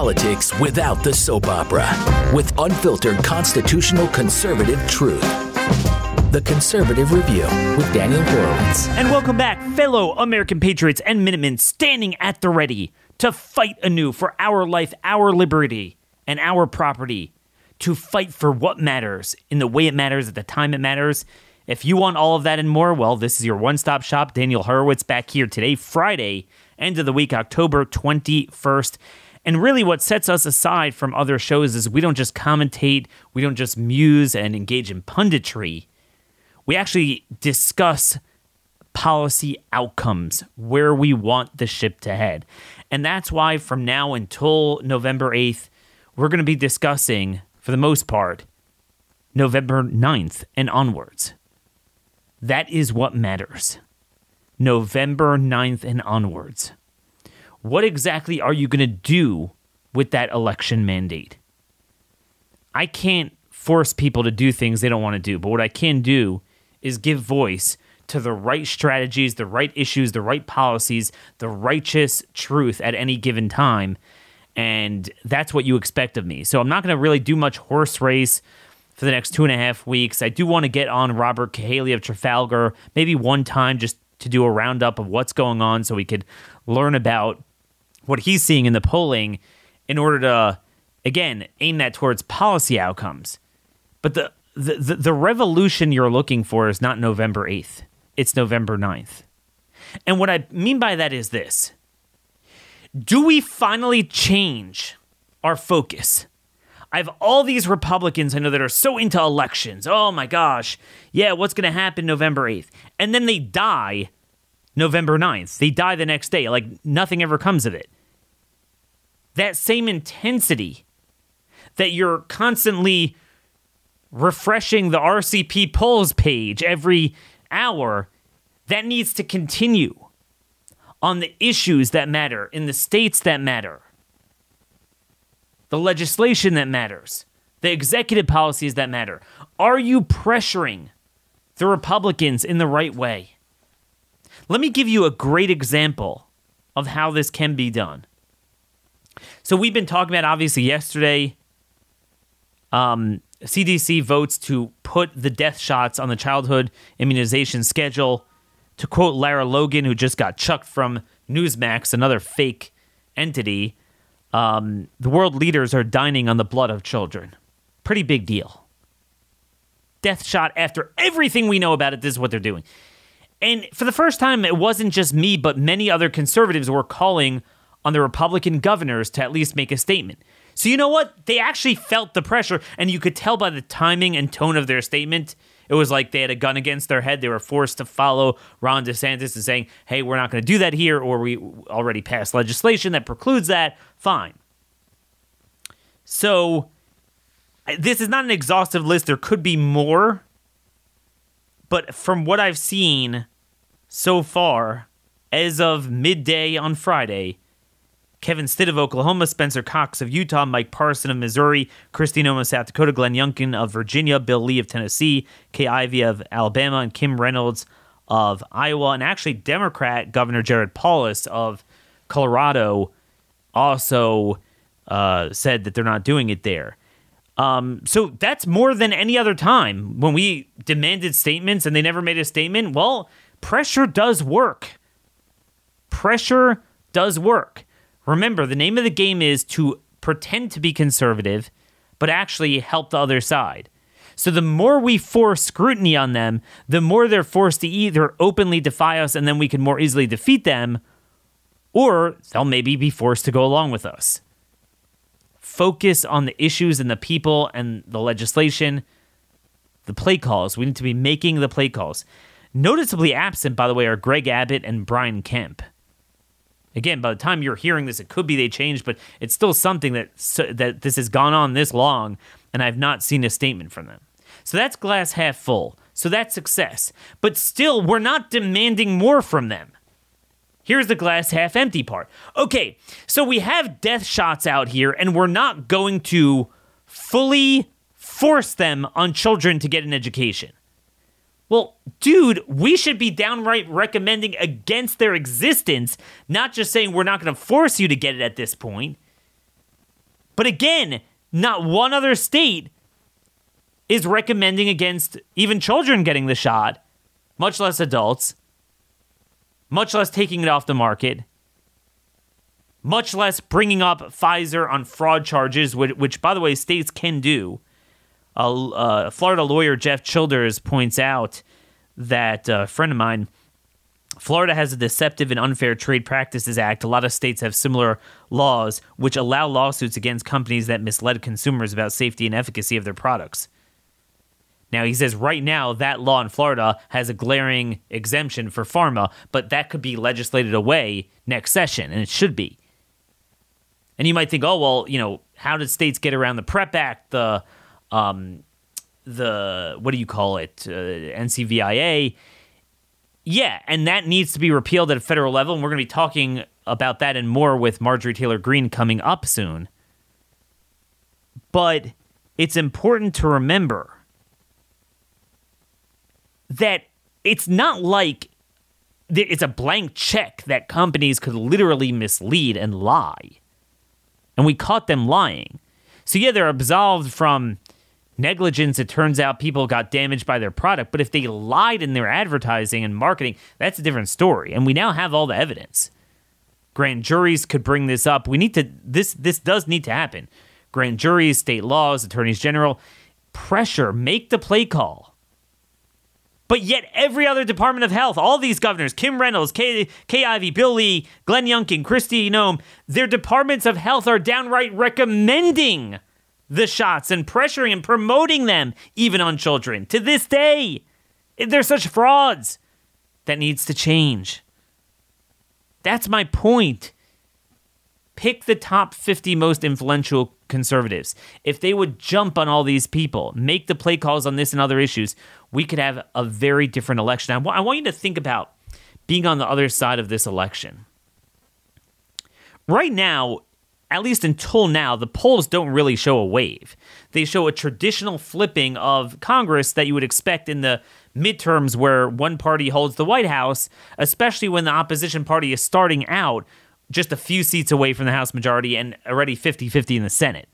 politics without the soap opera with unfiltered constitutional conservative truth. The Conservative Review with Daniel Horowitz. And welcome back, fellow American patriots and Minutemen standing at the ready to fight anew for our life, our liberty, and our property. To fight for what matters in the way it matters at the time it matters. If you want all of that and more, well, this is your one stop shop. Daniel Horowitz back here today, Friday, end of the week, October 21st. And really, what sets us aside from other shows is we don't just commentate, we don't just muse and engage in punditry. We actually discuss policy outcomes, where we want the ship to head. And that's why from now until November 8th, we're going to be discussing, for the most part, November 9th and onwards. That is what matters. November 9th and onwards. What exactly are you going to do with that election mandate? I can't force people to do things they don't want to do, but what I can do is give voice to the right strategies, the right issues, the right policies, the righteous truth at any given time. And that's what you expect of me. So I'm not going to really do much horse race for the next two and a half weeks. I do want to get on Robert Cahaly of Trafalgar maybe one time just to do a roundup of what's going on so we could learn about what he's seeing in the polling in order to, again, aim that towards policy outcomes. But the, the, the, the revolution you're looking for is not November 8th, it's November 9th. And what I mean by that is this Do we finally change our focus? I have all these Republicans I know that are so into elections. Oh my gosh. Yeah, what's going to happen November 8th? And then they die November 9th. They die the next day. Like nothing ever comes of it. That same intensity that you're constantly refreshing the RCP polls page every hour, that needs to continue on the issues that matter, in the states that matter, the legislation that matters, the executive policies that matter. Are you pressuring the Republicans in the right way? Let me give you a great example of how this can be done. So, we've been talking about obviously yesterday um, CDC votes to put the death shots on the childhood immunization schedule. To quote Lara Logan, who just got chucked from Newsmax, another fake entity, um, the world leaders are dining on the blood of children. Pretty big deal. Death shot after everything we know about it, this is what they're doing. And for the first time, it wasn't just me, but many other conservatives were calling on the Republican governors to at least make a statement. So you know what? They actually felt the pressure, and you could tell by the timing and tone of their statement. It was like they had a gun against their head. They were forced to follow Ron DeSantis and saying, "Hey, we're not going to do that here, or we already passed legislation that precludes that." Fine. So this is not an exhaustive list. There could be more, but from what I've seen so far, as of midday on Friday, Kevin Stitt of Oklahoma, Spencer Cox of Utah, Mike Parson of Missouri, Kristi Noem of South Dakota, Glenn Youngkin of Virginia, Bill Lee of Tennessee, Kay Ivey of Alabama, and Kim Reynolds of Iowa, and actually Democrat Governor Jared Polis of Colorado also uh, said that they're not doing it there. Um, so that's more than any other time when we demanded statements and they never made a statement. Well, pressure does work. Pressure does work. Remember, the name of the game is to pretend to be conservative, but actually help the other side. So the more we force scrutiny on them, the more they're forced to either openly defy us and then we can more easily defeat them, or they'll maybe be forced to go along with us. Focus on the issues and the people and the legislation, the play calls. We need to be making the play calls. Noticeably absent, by the way, are Greg Abbott and Brian Kemp. Again, by the time you're hearing this, it could be they changed, but it's still something that that this has gone on this long, and I've not seen a statement from them. So that's glass half full. So that's success. But still, we're not demanding more from them. Here's the glass half empty part. Okay, so we have death shots out here, and we're not going to fully force them on children to get an education. Well, dude, we should be downright recommending against their existence, not just saying we're not going to force you to get it at this point. But again, not one other state is recommending against even children getting the shot, much less adults, much less taking it off the market, much less bringing up Pfizer on fraud charges, which, which by the way, states can do. Uh, Florida lawyer Jeff Childers points out that uh, a friend of mine Florida has a Deceptive and Unfair Trade Practices Act. A lot of states have similar laws which allow lawsuits against companies that misled consumers about safety and efficacy of their products. Now, he says right now that law in Florida has a glaring exemption for pharma, but that could be legislated away next session, and it should be. And you might think, oh, well, you know, how did states get around the PREP Act, the, um, the what do you call it, uh, NCVIA? Yeah, and that needs to be repealed at a federal level, and we're going to be talking about that and more with Marjorie Taylor Greene coming up soon. But it's important to remember that it's not like it's a blank check that companies could literally mislead and lie. And we caught them lying. So, yeah, they're absolved from negligence, it turns out people got damaged by their product. But if they lied in their advertising and marketing, that's a different story. And we now have all the evidence. Grand juries could bring this up. We need to this this does need to happen. Grand juries, state laws, attorneys general, pressure, make the play call. But yet, every other Department of Health, all these governors, Kim Reynolds, Kay, Kay Ivey, Bill Lee, Glenn Youngkin, Kristi Noem, their departments of health are downright recommending the shots and pressuring and promoting them, even on children. To this day, they're such frauds. That needs to change. That's my point. Pick the top 50 most influential conservatives. If they would jump on all these people, make the play calls on this and other issues, we could have a very different election. I want you to think about being on the other side of this election. Right now, at least until now, the polls don't really show a wave. They show a traditional flipping of Congress that you would expect in the midterms where one party holds the White House, especially when the opposition party is starting out just a few seats away from the House majority and already 50 50 in the Senate.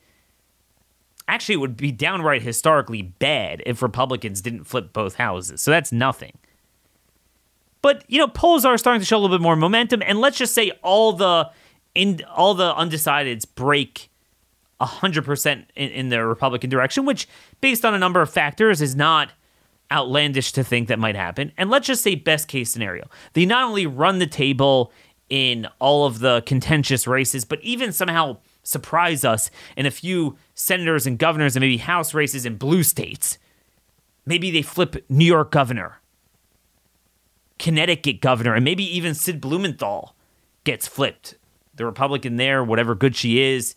Actually, it would be downright historically bad if Republicans didn't flip both houses. So that's nothing. But, you know, polls are starting to show a little bit more momentum. And let's just say all the in all the undecideds break 100% in, in the Republican direction, which, based on a number of factors, is not outlandish to think that might happen. And let's just say, best case scenario, they not only run the table in all of the contentious races, but even somehow surprise us in a few senators and governors and maybe House races in blue states. Maybe they flip New York governor, Connecticut governor, and maybe even Sid Blumenthal gets flipped the Republican there, whatever good she is.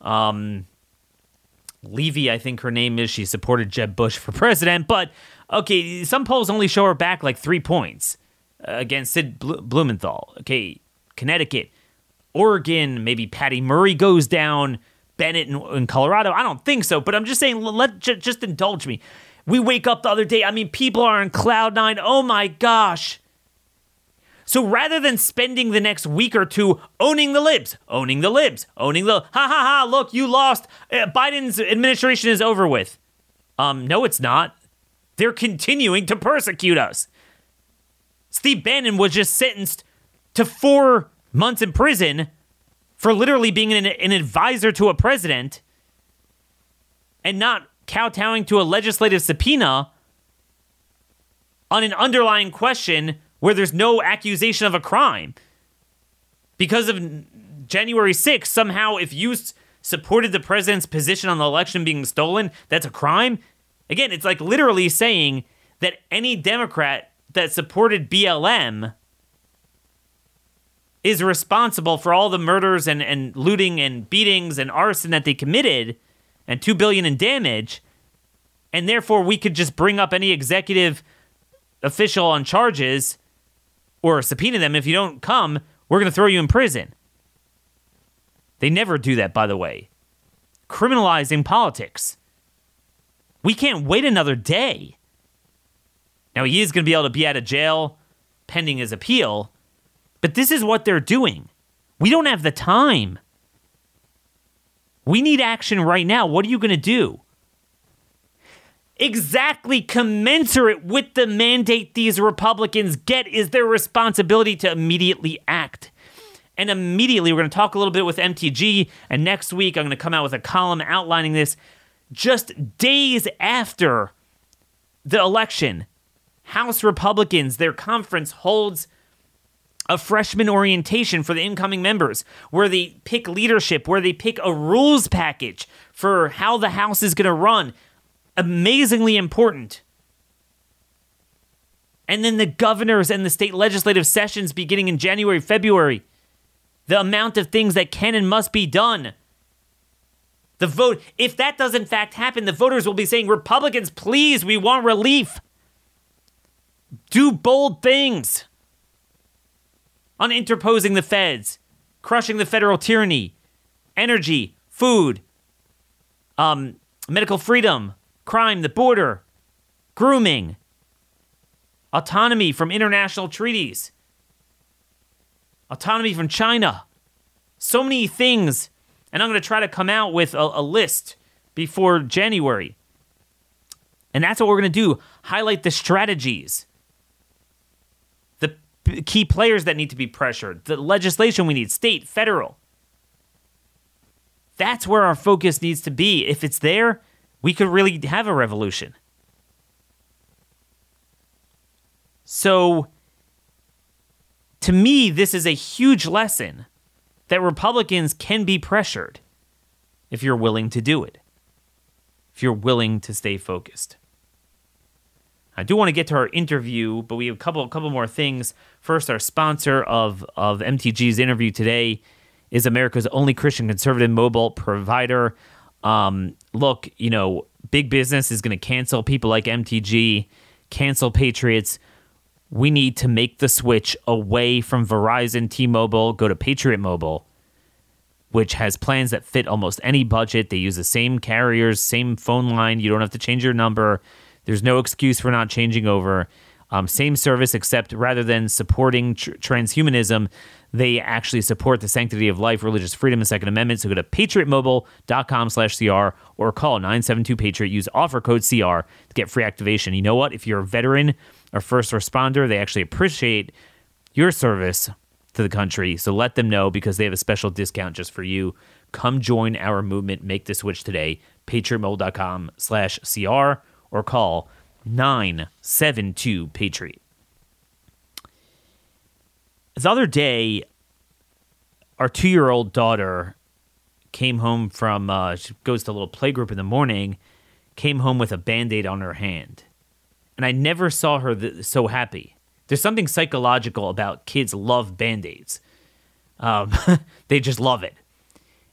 Um, Levy, I think her name is. She supported Jeb Bush for president, but okay, some polls only show her back like three points uh, against Sid Blumenthal. Okay, Connecticut, Oregon, maybe Patty Murray goes down. Bennet in, in Colorado, I don't think so, but I'm just saying, let j- just indulge me. We wake up the other day. I mean, people are on cloud nine. Oh my gosh. So rather than spending the next week or two owning the libs, owning the libs, owning the ha ha ha, look, you lost. Uh, Biden's administration is over with. Um, no, it's not. They're continuing to persecute us. Steve Bannon was just sentenced to four months in prison for literally being an, an advisor to a president and not kowtowing to a legislative subpoena on an underlying question where there's no accusation of a crime. Because of January 6th, somehow, if you supported the president's position on the election being stolen, that's a crime. Again, it's like literally saying that any Democrat that supported BLM is responsible for all the murders and, and looting and beatings and arson that they committed and 2 billion in damage and therefore we could just bring up any executive official on charges or subpoena them. If you don't come, we're going to throw you in prison. They never do that, by the way. Criminalizing politics. We can't wait another day. Now, he is going to be able to be out of jail pending his appeal, but this is what they're doing. We don't have the time. We need action right now. What are you going to do? Exactly commensurate with the mandate these Republicans get is their responsibility to immediately act. And immediately, we're going to talk a little bit with MTG. And next week, I'm going to come out with a column outlining this. Just days after the election, House Republicans, their conference holds a freshman orientation for the incoming members where they pick leadership, where they pick a rules package for how the House is going to run. Amazingly important. And then the governors and the state legislative sessions beginning in January, February. The amount of things that can and must be done. The vote, if that does in fact happen, the voters will be saying, Republicans, please, we want relief. Do bold things on interposing the feds, crushing the federal tyranny, energy, food, um, medical freedom, crime, the border, grooming, autonomy from international treaties, autonomy from China. So many things. And I'm going to try to come out with a, a list before January. And that's what we're going to do highlight the strategies The key players that need to be pressured, the legislation we need, state, federal. That's where our focus needs to be. If it's there, we could really have a revolution. So, to me, this is a huge lesson that Republicans can be pressured if you're willing to do it, if you're willing to stay focused. I do want to get to our interview, but we have a couple, a couple more things. First, our sponsor of, of MTG's interview today is America's only Christian conservative mobile provider. Um, look, you know, big business is going to cancel people like MTG, cancel Patriots. We need to make the switch away from Verizon, T Mobile, go to Patriot Mobile, which has plans that fit almost any budget. They use the same carriers, same phone line. You don't have to change your number there's no excuse for not changing over. Um, same service, except rather than supporting tr- transhumanism, they actually support the sanctity of life, religious freedom, and Second Amendment. So go to patriotmobile.com slash CR or call 972-PATRIOT. Use offer code CR to get free activation. You know what? If you're a veteran or first responder, they actually appreciate your service to the country. So let them know because they have a special discount just for you. Come join our movement. Make the switch today. patriotmobile.com slash CR or call 972 Patriot. The other day, our two year old daughter came home from, uh, she goes to a little playgroup in the morning, came home with a band aid on her hand. And I never saw her th- so happy. There's something psychological about kids love band aids. Um, they just love it.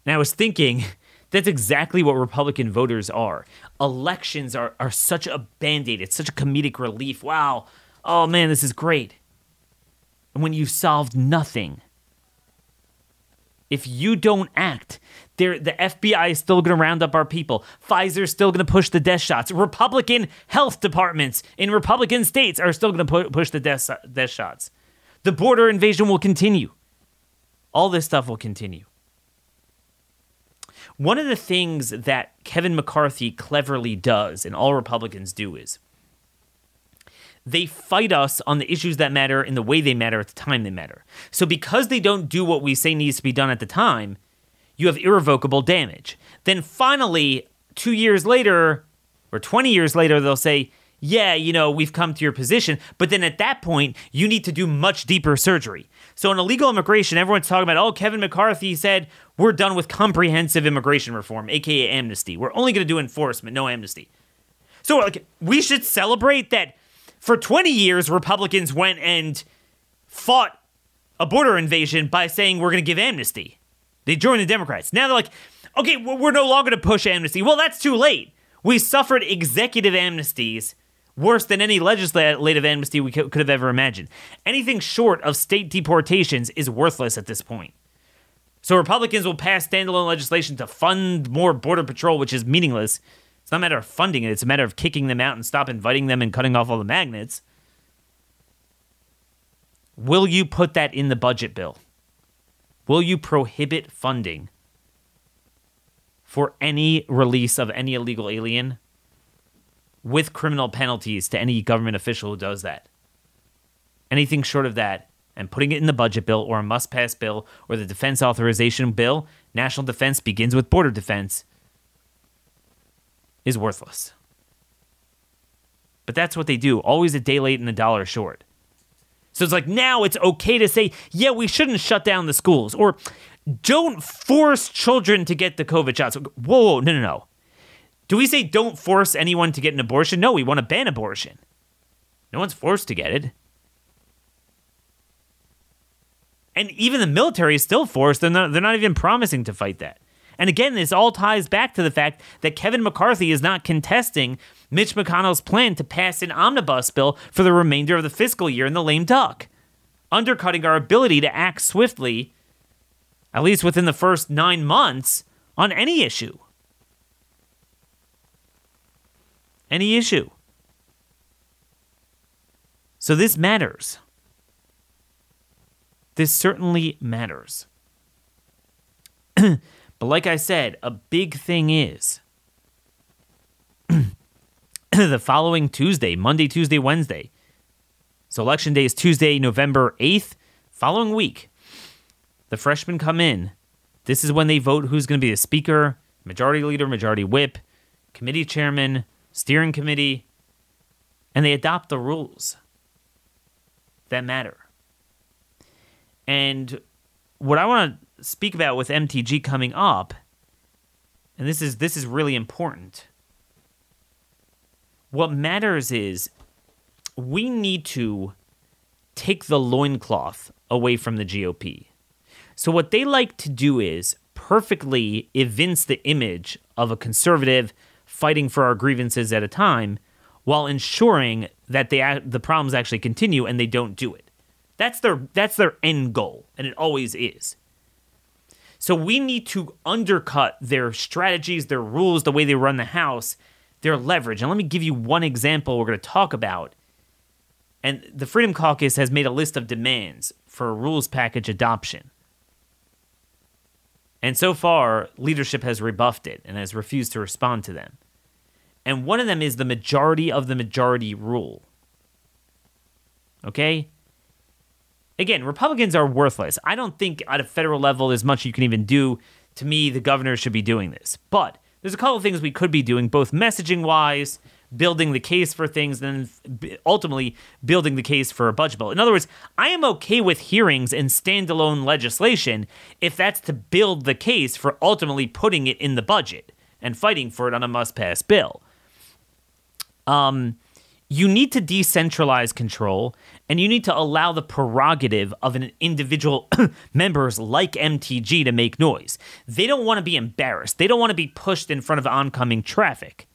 And I was thinking, that's exactly what Republican voters are. Elections are, are such a band aid, it's such a comedic relief. Wow. Oh man, this is great. And when you've solved nothing, if you don't act, the FBI is still going to round up our people. Pfizer is still going to push the death shots. Republican health departments in Republican states are still going to pu- push the death, death shots. The border invasion will continue. All this stuff will continue. One of the things that Kevin McCarthy cleverly does, and all Republicans do, is they fight us on the issues that matter in the way they matter at the time they matter. So because they don't do what we say needs to be done at the time, you have irrevocable damage. Then finally, two years later, or 20 years later, they'll say, yeah, you know, we've come to your position. But then at that point, you need to do much deeper surgery. So in illegal immigration, everyone's talking about, oh, Kevin McCarthy said we're done with comprehensive immigration reform, aka amnesty. We're only going to do enforcement, no amnesty. So like we should celebrate that for 20 years Republicans went and fought a border invasion by saying we're going to give amnesty. They joined the Democrats. Now they're like, okay, we're no longer going to push amnesty. Well, that's too late. We suffered executive amnesties worse than any legislative amnesty we could have ever imagined. Anything short of state deportations is worthless at this point. So Republicans will pass standalone legislation to fund more border patrol, which is meaningless. It's not a matter of funding it, it's a matter of kicking them out and stop inviting them and cutting off all the magnets. Will you put that in the budget bill? Will you prohibit funding for any release of any illegal alien with criminal penalties to any government official who does that. Anything short of that and putting it in the budget bill or a must pass bill or the defense authorization bill, national defense begins with border defense, is worthless. But that's what they do, always a day late and a dollar short. So it's like now it's okay to say, yeah, we shouldn't shut down the schools or don't force children to get the COVID shots. Whoa, whoa, no, no, no. Do we say don't force anyone to get an abortion? No, we want to ban abortion. No one's forced to get it. And even the military is still forced. They're not, they're not even promising to fight that. And again, this all ties back to the fact that Kevin McCarthy is not contesting Mitch McConnell's plan to pass an omnibus bill for the remainder of the fiscal year in the lame duck, undercutting our ability to act swiftly, at least within the first nine months, on any issue. Any issue. So this matters. This certainly matters. but like I said, a big thing is the following Tuesday, Monday, Tuesday, Wednesday. So election day is Tuesday, November 8th. Following week, the freshmen come in. This is when they vote who's going to be the speaker, majority leader, majority whip, committee chairman, steering committee, and they adopt the rules that matter. And what I want to speak about with MTG coming up, and this is this is really important what matters is we need to take the loincloth away from the GOP. So, what they like to do is perfectly evince the image of a conservative fighting for our grievances at a time while ensuring that they, the problems actually continue and they don't do it. That's their, that's their end goal, and it always is. So, we need to undercut their strategies, their rules, the way they run the House their leverage. And let me give you one example we're going to talk about. And the Freedom Caucus has made a list of demands for a rules package adoption. And so far, leadership has rebuffed it and has refused to respond to them. And one of them is the majority of the majority rule. Okay? Again, Republicans are worthless. I don't think at a federal level there's much you can even do. To me, the governor should be doing this. But there's a couple of things we could be doing, both messaging wise, building the case for things, and then ultimately building the case for a budget bill. In other words, I am okay with hearings and standalone legislation if that's to build the case for ultimately putting it in the budget and fighting for it on a must pass bill. Um, you need to decentralize control and you need to allow the prerogative of an individual members like MTG to make noise. They don't want to be embarrassed. They don't want to be pushed in front of oncoming traffic.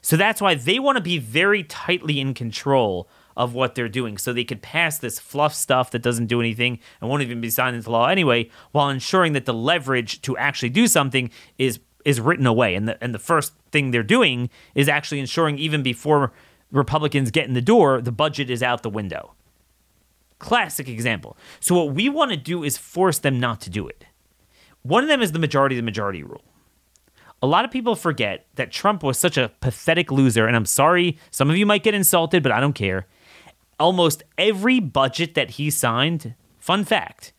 So that's why they want to be very tightly in control of what they're doing so they could pass this fluff stuff that doesn't do anything and won't even be signed into law anyway while ensuring that the leverage to actually do something is is written away and the and the first thing they're doing is actually ensuring even before Republicans get in the door, the budget is out the window. Classic example. So, what we want to do is force them not to do it. One of them is the majority of the majority rule. A lot of people forget that Trump was such a pathetic loser, and I'm sorry, some of you might get insulted, but I don't care. Almost every budget that he signed, fun fact,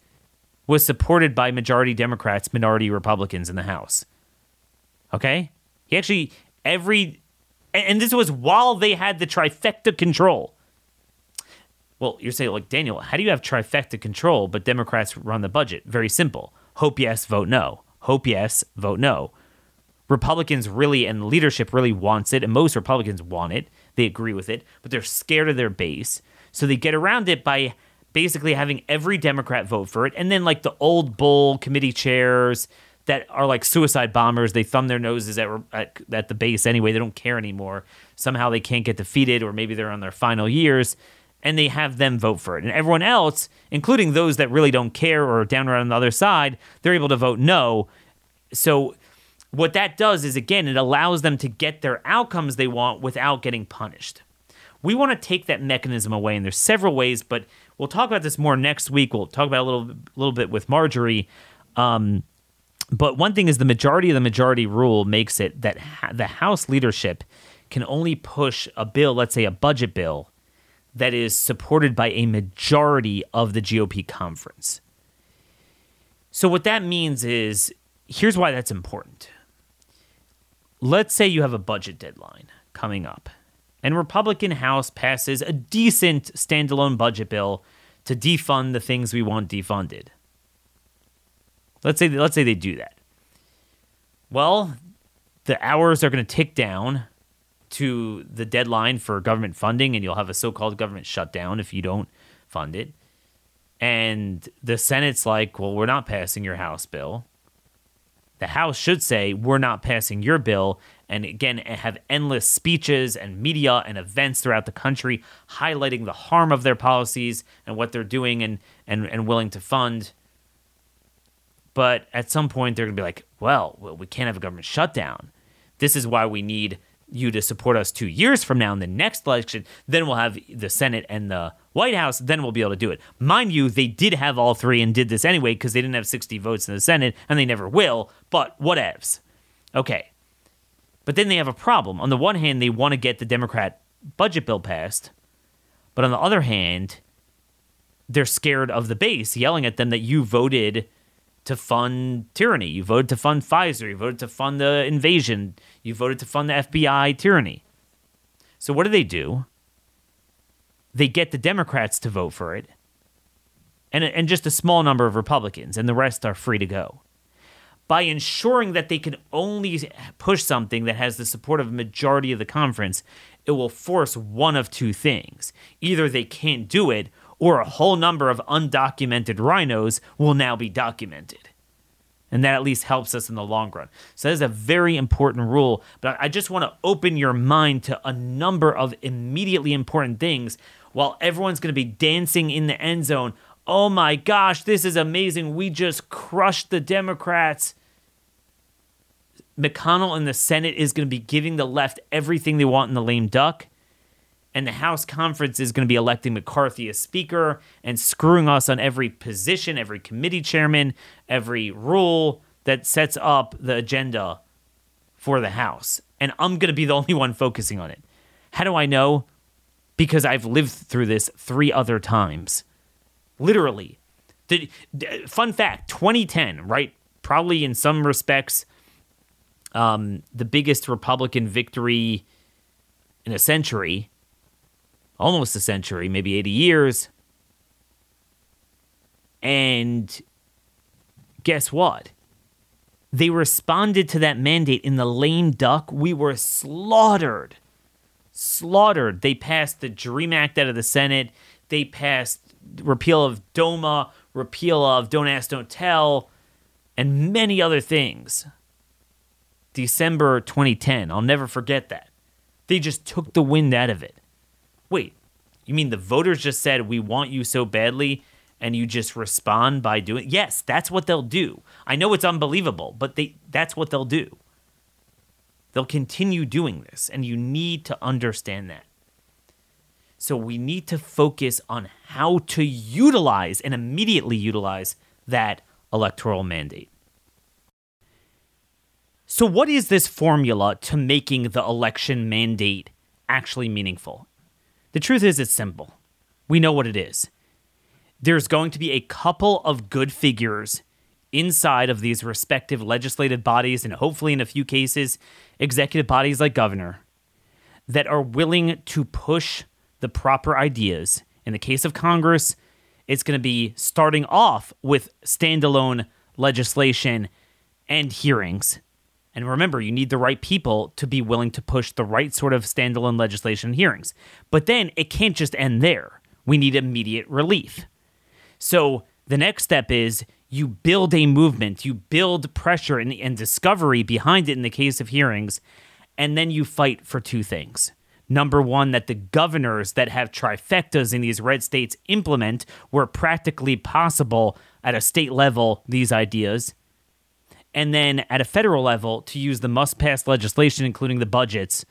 was supported by majority Democrats, minority Republicans in the House. Okay? He actually, every and this was while they had the trifecta control. Well, you're saying, like, Daniel, how do you have trifecta control, but Democrats run the budget? Very simple. Hope yes, vote no. Hope yes, vote no. Republicans really, and leadership really wants it, and most Republicans want it. They agree with it, but they're scared of their base. So they get around it by basically having every Democrat vote for it. And then, like, the old bull committee chairs, that are like suicide bombers. They thumb their noses at, at, at the base anyway. They don't care anymore. Somehow they can't get defeated, or maybe they're on their final years, and they have them vote for it. And everyone else, including those that really don't care or down right on the other side, they're able to vote no. So what that does is again, it allows them to get their outcomes they want without getting punished. We want to take that mechanism away, and there's several ways, but we'll talk about this more next week. We'll talk about a little, little bit with Marjorie. Um, But one thing is the majority of the majority rule makes it that ha- the House leadership can only push a bill, let's say a budget bill, that is supported by a majority of the GOP conference. So, what that means is here's why that's important. Let's say you have a budget deadline coming up, and Republican House passes a decent standalone budget bill to defund the things we want defunded. Let's say let's say they do that. Well, the hours are going to tick down to the deadline for government funding, and you'll have a so-called government shutdown if you don't fund it. And the Senate's like, "Well, we're not passing your House bill." The House should say, "We're not passing your bill," and again have endless speeches and media and events throughout the country highlighting the harm of their policies and what they're doing and and, and willing to fund but at some point, they're going to be like, well, well, we can't have a government shutdown. This is why we need you to support us two years from now in the next election. Then we'll have the Senate and the White House. Then we'll be able to do it. Mind you, they did have all three and did this anyway because they didn't have 60 votes in the Senate and they never will. But whatevs. Okay. But then they have a problem. On the one hand, they want to get the Democrat budget bill passed. But on the other hand, they're scared of the base yelling at them that you voted to fund tyranny. You voted to fund Pfizer. You voted to fund the invasion. You voted to fund the FBI tyranny. So what do they do? They get the Democrats to vote for it, and and just a small number of Republicans, and the rest are free to go. By ensuring that they can only push something that has the support of a majority of the conference, it will force one of two things. Either they can't do it, or a whole number of undocumented RINOs will now be documented. And that at least helps us in the long run. So that is a very important rule. But I just want to open your mind to a number of immediately important things while everyone's going to be dancing in the end zone. Oh my gosh, this is amazing. We just crushed the Democrats. McConnell in the Senate is going to be giving the left everything they want in the lame duck and the House conference is going to be electing McCarthy as Speaker and screwing us on every position, every committee chairman, every rule that sets up the agenda for the House. And I'm going to be the only one focusing on it. How do I know? Because I've lived through this three other times. Literally. Fun fact 2010, right? Probably in some respects, um, the biggest Republican victory in a century almost a century, maybe 80 years. And guess what? They responded to that mandate in the lame duck. We were slaughtered. Slaughtered. They passed the DREAM Act out of the Senate. They passed repeal of DOMA, repeal of Don't Ask, Don't Tell, and many other things. December 2010. I'll never forget that. They just took the wind out of it. Wait, you mean the voters just said we want you so badly and you just respond by doing Yes, that's what they'll do. I know it's unbelievable, but they that's what they'll do. They'll continue doing this and you need to understand that. So we need to focus on how to utilize and immediately utilize that electoral mandate. So, what is this formula to making the election mandate actually meaningful? The truth is, it's simple. We know what it is. There's going to be a couple of good figures inside of these respective legislative bodies, and hopefully, in a few cases, executive bodies like governor, that are willing to push the proper ideas. In the case of Congress, it's going to be starting off with standalone legislation and hearings and remember, you need the right people to be willing to push the right sort of standalone legislation hearings. But then it can't just end there. We need immediate relief. So the next step is you build a movement, you build pressure and, and discovery behind it in the case of hearings, and then you fight for two things. Number one, that the governors that have trifectas in these red states implement where practically possible at a state level these ideas and then at a federal level to use the must pass legislation, including the budgets,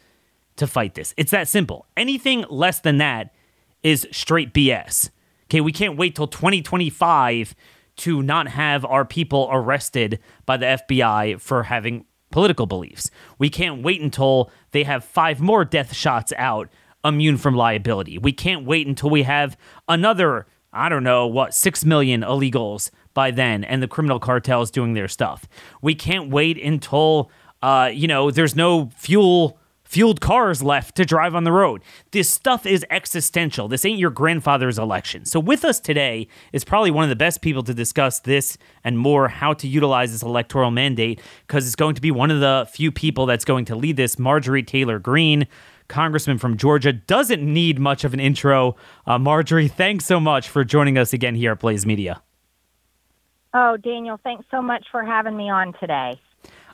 to fight this. It's that simple. Anything less than that is straight BS. Okay, we can't wait till 2025 to not have our people arrested by the FBI for having political beliefs. We can't wait until they have five more death shots out immune from liability. We can't wait until we have another, I don't know, what, 6 million illegals by then and the criminal cartels doing their stuff. We can't wait until, uh, you know, there's no fuel fueled cars left to drive on the road. This stuff is existential. This ain't your grandfather's election. So, with us today is probably one of the best people to discuss this and more how to utilize this electoral mandate because it's going to be one of the few people that's going to lead this. Marjorie Taylor Greene, congressman from Georgia, doesn't need much of an intro. Uh, Marjorie, thanks so much for joining us again here at Blaze Media. Oh, Daniel, thanks so much for having me on today.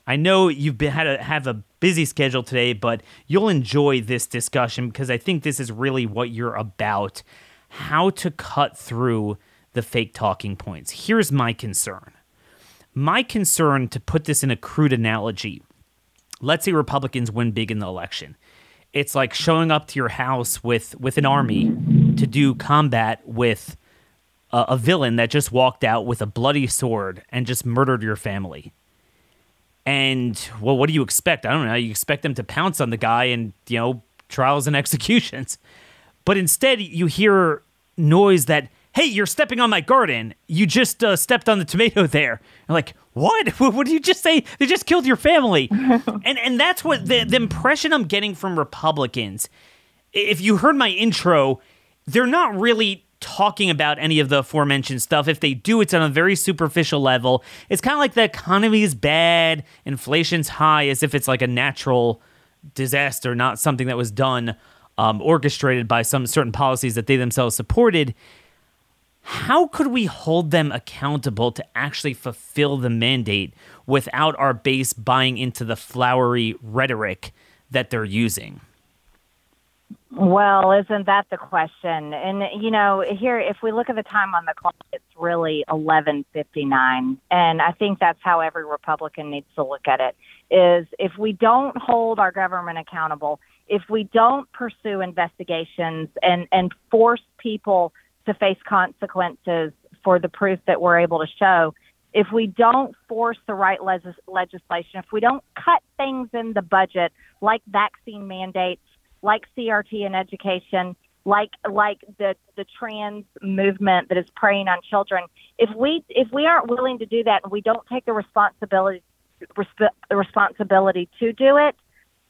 I know you've been had to have a busy schedule today, but you'll enjoy this discussion because I think this is really what you're about. How to cut through the fake talking points. Here's my concern. My concern, to put this in a crude analogy, let's say Republicans win big in the election. It's like showing up to your house with with an army to do combat with a, a villain that just walked out with a bloody sword and just murdered your family and well, what do you expect? I don't know. You expect them to pounce on the guy and, you know, trials and executions. But instead, you hear noise that, hey, you're stepping on my garden. You just uh, stepped on the tomato there. I'm like, what? What did you just say? They just killed your family. and and that's what the, the impression I'm getting from Republicans. If you heard my intro, they're not really talking about any of the aforementioned stuff. If they do, it's on a very superficial level. It's kind of like the economy is bad, inflation's high, as if it's like a natural disaster, not something that was done, um, orchestrated by some certain policies that they themselves supported. How could we hold them accountable to actually fulfill the mandate without our base buying into the flowery rhetoric that they're using? Well, isn't that the question? And you know, here if we look at the time on the clock, it's really 11:59, and I think that's how every Republican needs to look at it. Is if we don't hold our government accountable, if we don't pursue investigations and and force people to face consequences for the proof that we're able to show, if we don't force the right legis- legislation, if we don't cut things in the budget like vaccine mandates like CRT in education, like like the the trans movement that is preying on children. If we if we aren't willing to do that and we don't take the responsibility resp- responsibility to do it,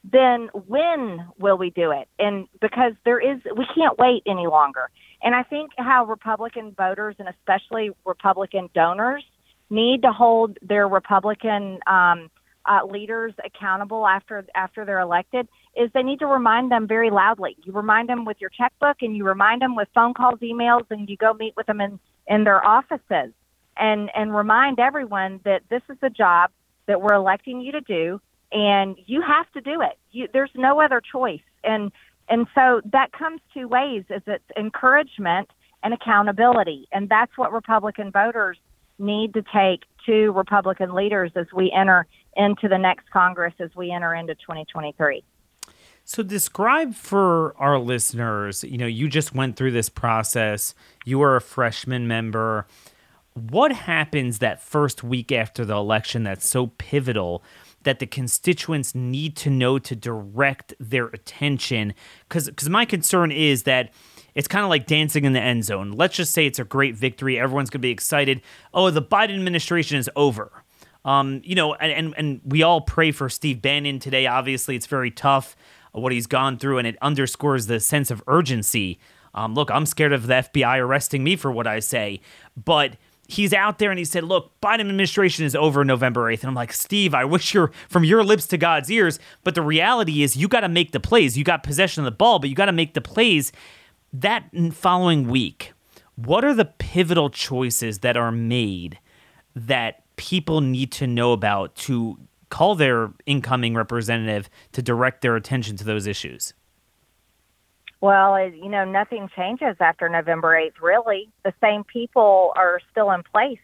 then when will we do it? And because there is we can't wait any longer. And I think how Republican voters and especially Republican donors need to hold their Republican um, uh, leaders accountable after after they're elected is they need to remind them very loudly. You remind them with your checkbook, and you remind them with phone calls, emails, and you go meet with them in in their offices, and and remind everyone that this is the job that we're electing you to do, and you have to do it. You, there's no other choice, and and so that comes two ways: is it's encouragement and accountability, and that's what Republican voters need to take to Republican leaders as we enter into the next Congress as we enter into 2023. So describe for our listeners, you know, you just went through this process. You were a freshman member. What happens that first week after the election that's so pivotal that the constituents need to know to direct their attention? Cuz cuz my concern is that it's kind of like dancing in the end zone. Let's just say it's a great victory. Everyone's going to be excited. Oh, the Biden administration is over. Um, you know, and, and, and we all pray for Steve Bannon today. Obviously, it's very tough uh, what he's gone through, and it underscores the sense of urgency. Um, look, I'm scared of the FBI arresting me for what I say, but he's out there and he said, "Look, Biden administration is over November 8th." And I'm like, "Steve, I wish you're from your lips to God's ears, but the reality is you got to make the plays. You got possession of the ball, but you got to make the plays that following week. What are the pivotal choices that are made that people need to know about to call their incoming representative to direct their attention to those issues? Well, you know, nothing changes after November 8th, really. The same people are still in place.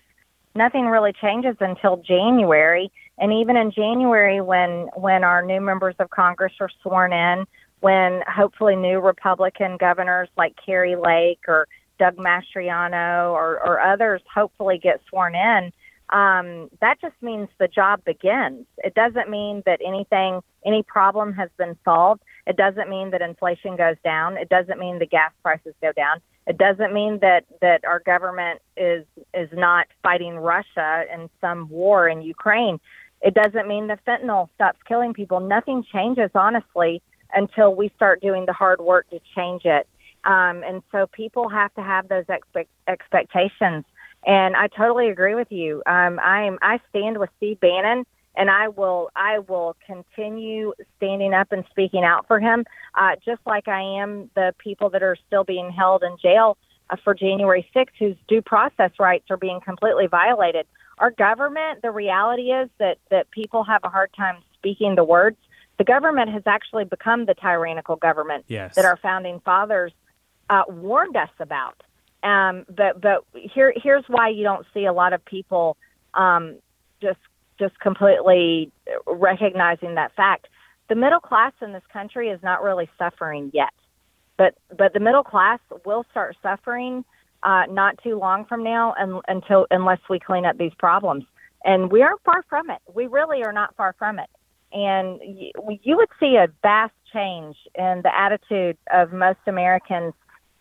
Nothing really changes until January. And even in January, when, when our new members of Congress are sworn in, when hopefully new Republican governors like Kari Lake or Doug Mastriano or, or others hopefully get sworn in, um, that just means the job begins. It doesn't mean that anything, any problem has been solved. It doesn't mean that inflation goes down. It doesn't mean the gas prices go down. It doesn't mean that that our government is is not fighting Russia in some war in Ukraine. It doesn't mean the fentanyl stops killing people. Nothing changes, honestly, until we start doing the hard work to change it. Um, and so people have to have those expect- expectations. And I totally agree with you. Um, I'm I stand with Steve Bannon and I will I will continue standing up and speaking out for him, uh, just like I am the people that are still being held in jail uh, for January 6th, whose due process rights are being completely violated. Our government, the reality is that that people have a hard time speaking the words. The government has actually become the tyrannical government yes. that our founding fathers uh, warned us about. Um, but but here here's why you don't see a lot of people um, just just completely recognizing that fact. The middle class in this country is not really suffering yet, but but the middle class will start suffering uh, not too long from now, and, until unless we clean up these problems. And we aren't far from it. We really are not far from it. And you, you would see a vast change in the attitude of most Americans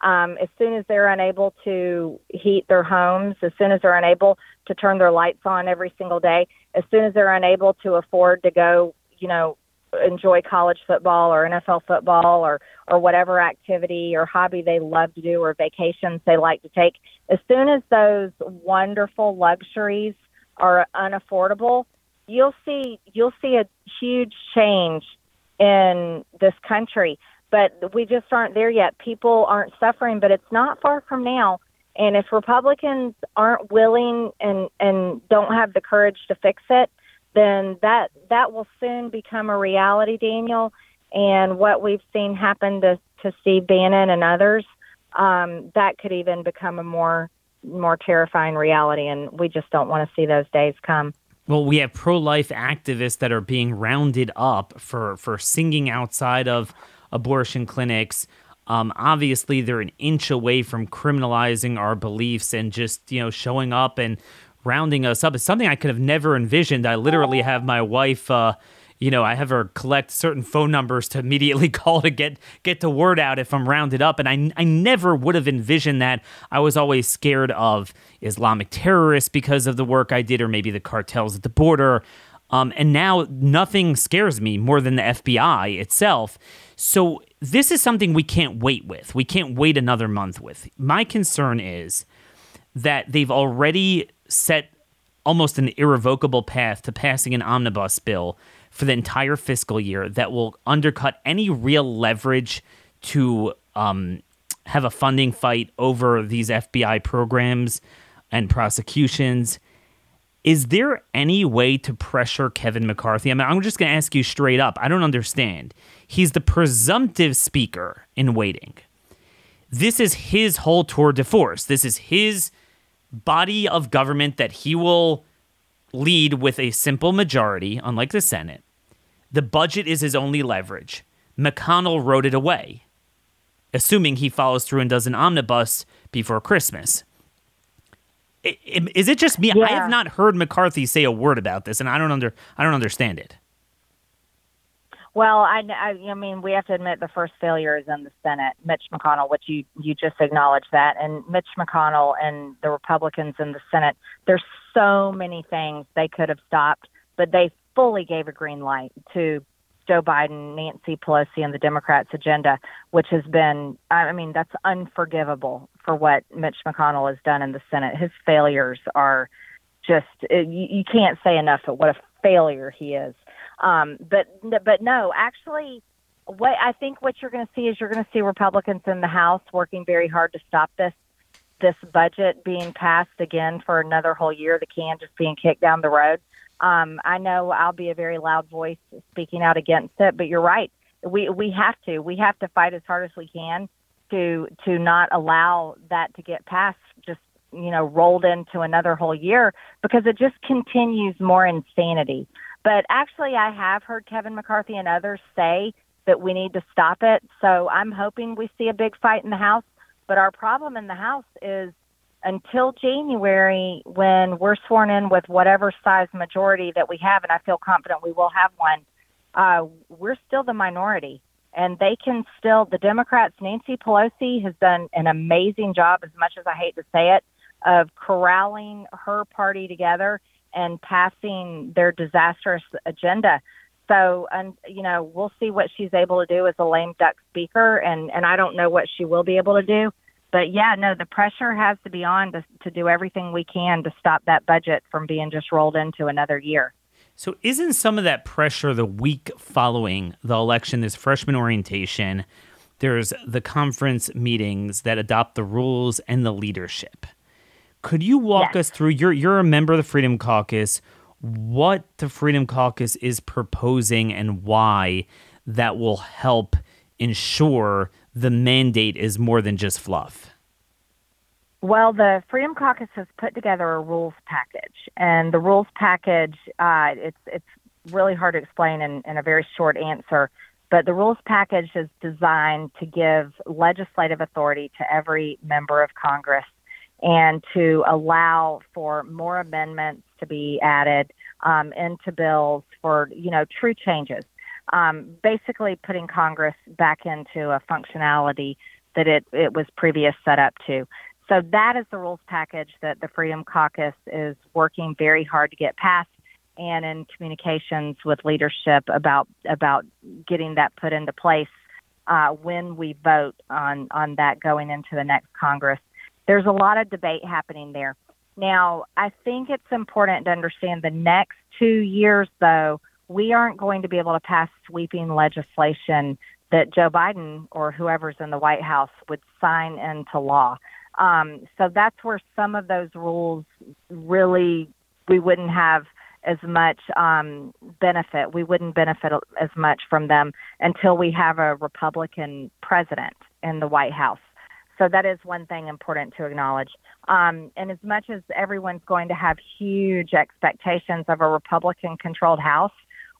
um, as soon as they're unable to heat their homes, as soon as they're unable to turn their lights on every single day, as soon as they're unable to afford to go, you know, enjoy college football or NFL football or or whatever activity or hobby they love to do or vacations they like to take, as soon as those wonderful luxuries are unaffordable, you'll see you'll see a huge change in this country. But we just aren't there yet. People aren't suffering, but it's not far from now. And if Republicans aren't willing and and don't have the courage to fix it, then that that will soon become a reality, Daniel. And what we've seen happen to, to Steve Bannon and others, um, that could even become a more more terrifying reality. And we just don't want to see those days come. Well, we have pro-life activists that are being rounded up for for singing outside of abortion clinics. Um, obviously, they're an inch away from criminalizing our beliefs and just you know showing up and rounding us up. It's something I could have never envisioned. I literally have my wife. Uh, you know, I have her collect certain phone numbers to immediately call to get get the word out if I'm rounded up, and I I never would have envisioned that. I was always scared of Islamic terrorists because of the work I did, or maybe the cartels at the border. Um, and now nothing scares me more than the FBI itself. So this is something we can't wait with. We can't wait another month with. My concern is that they've already set almost an irrevocable path to passing an omnibus bill for the entire fiscal year that will undercut any real leverage to um, have a funding fight over these FBI programs and prosecutions. Is there any way to pressure Kevin McCarthy? I mean, I'm just going to ask you straight up. I don't understand. He's the presumptive speaker in waiting. This is his whole tour de force. This is his body of government that he will lead with a simple majority, unlike the Senate. The budget is his only leverage. McConnell wrote it away, assuming he follows through and does an omnibus before Christmas. Is it just me? Yeah. I have not heard McCarthy say a word about this, and I don't under I don't understand it. Well, I, I, I mean, we have to admit the first failure is in the Senate. Mitch McConnell, which you you just acknowledged that, and Mitch McConnell and the Republicans in the Senate. There's so many things they could have stopped, but they fully gave a green light to Joe Biden, Nancy Pelosi, and the Democrats' agenda, which has been, I mean, that's unforgivable for what Mitch McConnell has done in the Senate. His failures are just, eh, you, you can't say enough of what a failure he is. Um, but, but no, actually, what I think what you're going to see is you're going to see Republicans in the House working very hard to stop this this budget being passed again for another whole year, the can just being kicked down the road. Um, I know I'll be a very loud voice speaking out against it, but you're right. We we have to we have to fight as hard as we can to to not allow that to get passed. Just you know rolled into another whole year because it just continues more insanity. But actually, I have heard Kevin McCarthy and others say that we need to stop it. So I'm hoping we see a big fight in the House. But our problem in the House is until January, when we're sworn in with whatever size majority that we have, and I feel confident we will have one, uh, we're still the minority. And they can still, the Democrats, Nancy Pelosi has done an amazing job, as much as I hate to say it, of corralling her party together and passing their disastrous agenda. So, and you know, we'll see what she's able to do as a lame duck speaker, and and I don't know what she will be able to do. But yeah, no, the pressure has to be on to to do everything we can to stop that budget from being just rolled into another year. So, isn't some of that pressure the week following the election? This freshman orientation. There's the conference meetings that adopt the rules and the leadership. Could you walk yes. us through? You're you're a member of the Freedom Caucus. What the Freedom Caucus is proposing and why that will help ensure the mandate is more than just fluff. Well, the Freedom Caucus has put together a rules package, and the rules package uh, it's it's really hard to explain in, in a very short answer. But the rules package is designed to give legislative authority to every member of Congress and to allow for more amendments to be added um, into bills for you know true changes. Um, basically, putting Congress back into a functionality that it, it was previous set up to. So that is the rules package that the Freedom Caucus is working very hard to get passed, and in communications with leadership about about getting that put into place uh, when we vote on on that going into the next Congress there's a lot of debate happening there. Now, I think it's important to understand the next two years, though, we aren't going to be able to pass sweeping legislation that Joe Biden or whoever's in the White House would sign into law. Um, so that's where some of those rules really we wouldn't have as much um, benefit. We wouldn't benefit as much from them until we have a Republican president in the White House. So that is one thing important to acknowledge. Um, and as much as everyone's going to have huge expectations of a Republican controlled House,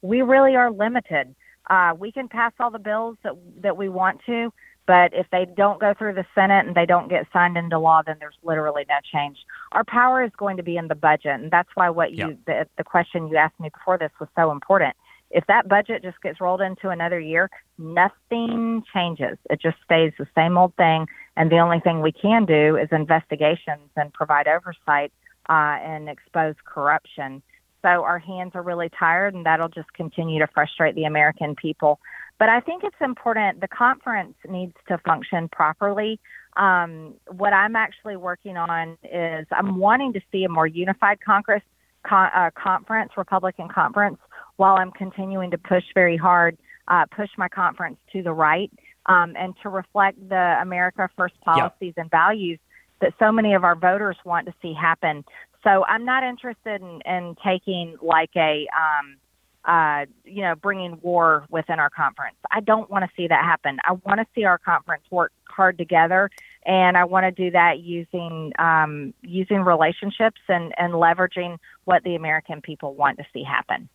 we really are limited. Uh, we can pass all the bills that, that we want to, but if they don't go through the Senate and they don't get signed into law, then there's literally no change. Our power is going to be in the budget, and that's why what you the, the question you asked me before this was so important if that budget just gets rolled into another year, nothing changes. It just stays the same old thing. And the only thing we can do is investigations and provide oversight uh, and expose corruption. So our hands are really tired, and that'll just continue to frustrate the American people. But I think it's important. The conference needs to function properly. Um, what I'm actually working on is I'm wanting to see a more unified Congress con- uh, conference, Republican conference, while I'm continuing to push very hard, uh, push my conference to the right um, and to reflect the America First policies and values that so many of our voters want to see happen. So I'm not interested in, in taking like a, um, uh, you know, bringing war within our conference. I don't want to see that happen. I want to see our conference work hard together, and I want to do that using um, using relationships and, and leveraging what the American people want to see happen.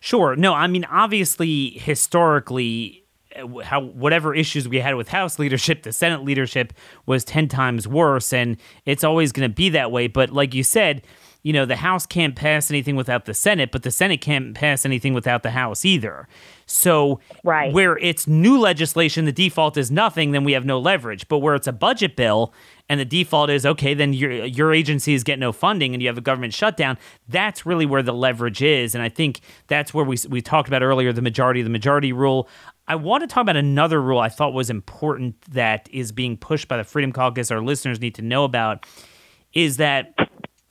Sure. No, I mean, obviously, historically, Uh, how whatever issues we had with House leadership, the Senate leadership was 10 times worse. And it's always going to be that way. But like you said, you know, the House can't pass anything without the Senate, but the Senate can't pass anything without the House either. So, right. where it's new legislation, the default is nothing, then we have no leverage. But where it's a budget bill and the default is okay, then your your agencies get no funding and you have a government shutdown. That's really where the leverage is, and I think that's where we we talked about earlier the majority of the majority rule. I want to talk about another rule I thought was important that is being pushed by the Freedom Caucus. Our listeners need to know about is that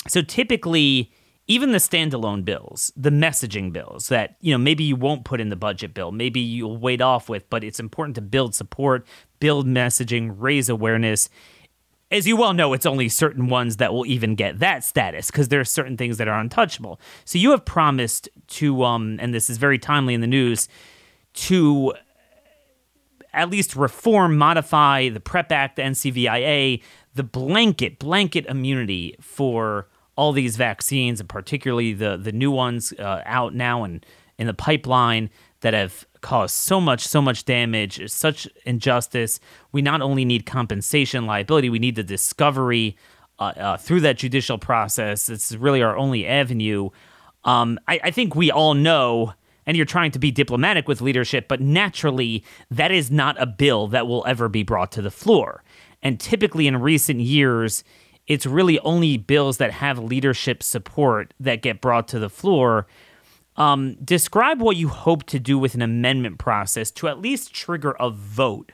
so typically even the standalone bills, the messaging bills that, you know, maybe you won't put in the budget bill, maybe you'll wait off with, but it's important to build support, build messaging, raise awareness. As you well know, it's only certain ones that will even get that status because there are certain things that are untouchable. So you have promised to, um, and this is very timely in the news, to at least reform, modify the PREP Act, the NCVIA, the blanket, blanket immunity for all these vaccines, and particularly the the new ones uh, out now and in the pipeline that have caused so much, so much damage, such injustice. We not only need compensation, liability, we need the discovery uh, uh, through that judicial process. It's really our only avenue. Um, I, I think we all know and you're trying to be diplomatic with leadership, but naturally, that is not a bill that will ever be brought to the floor. And typically, in recent years, it's really only bills that have leadership support that get brought to the floor. Um, describe what you hope to do with an amendment process to at least trigger a vote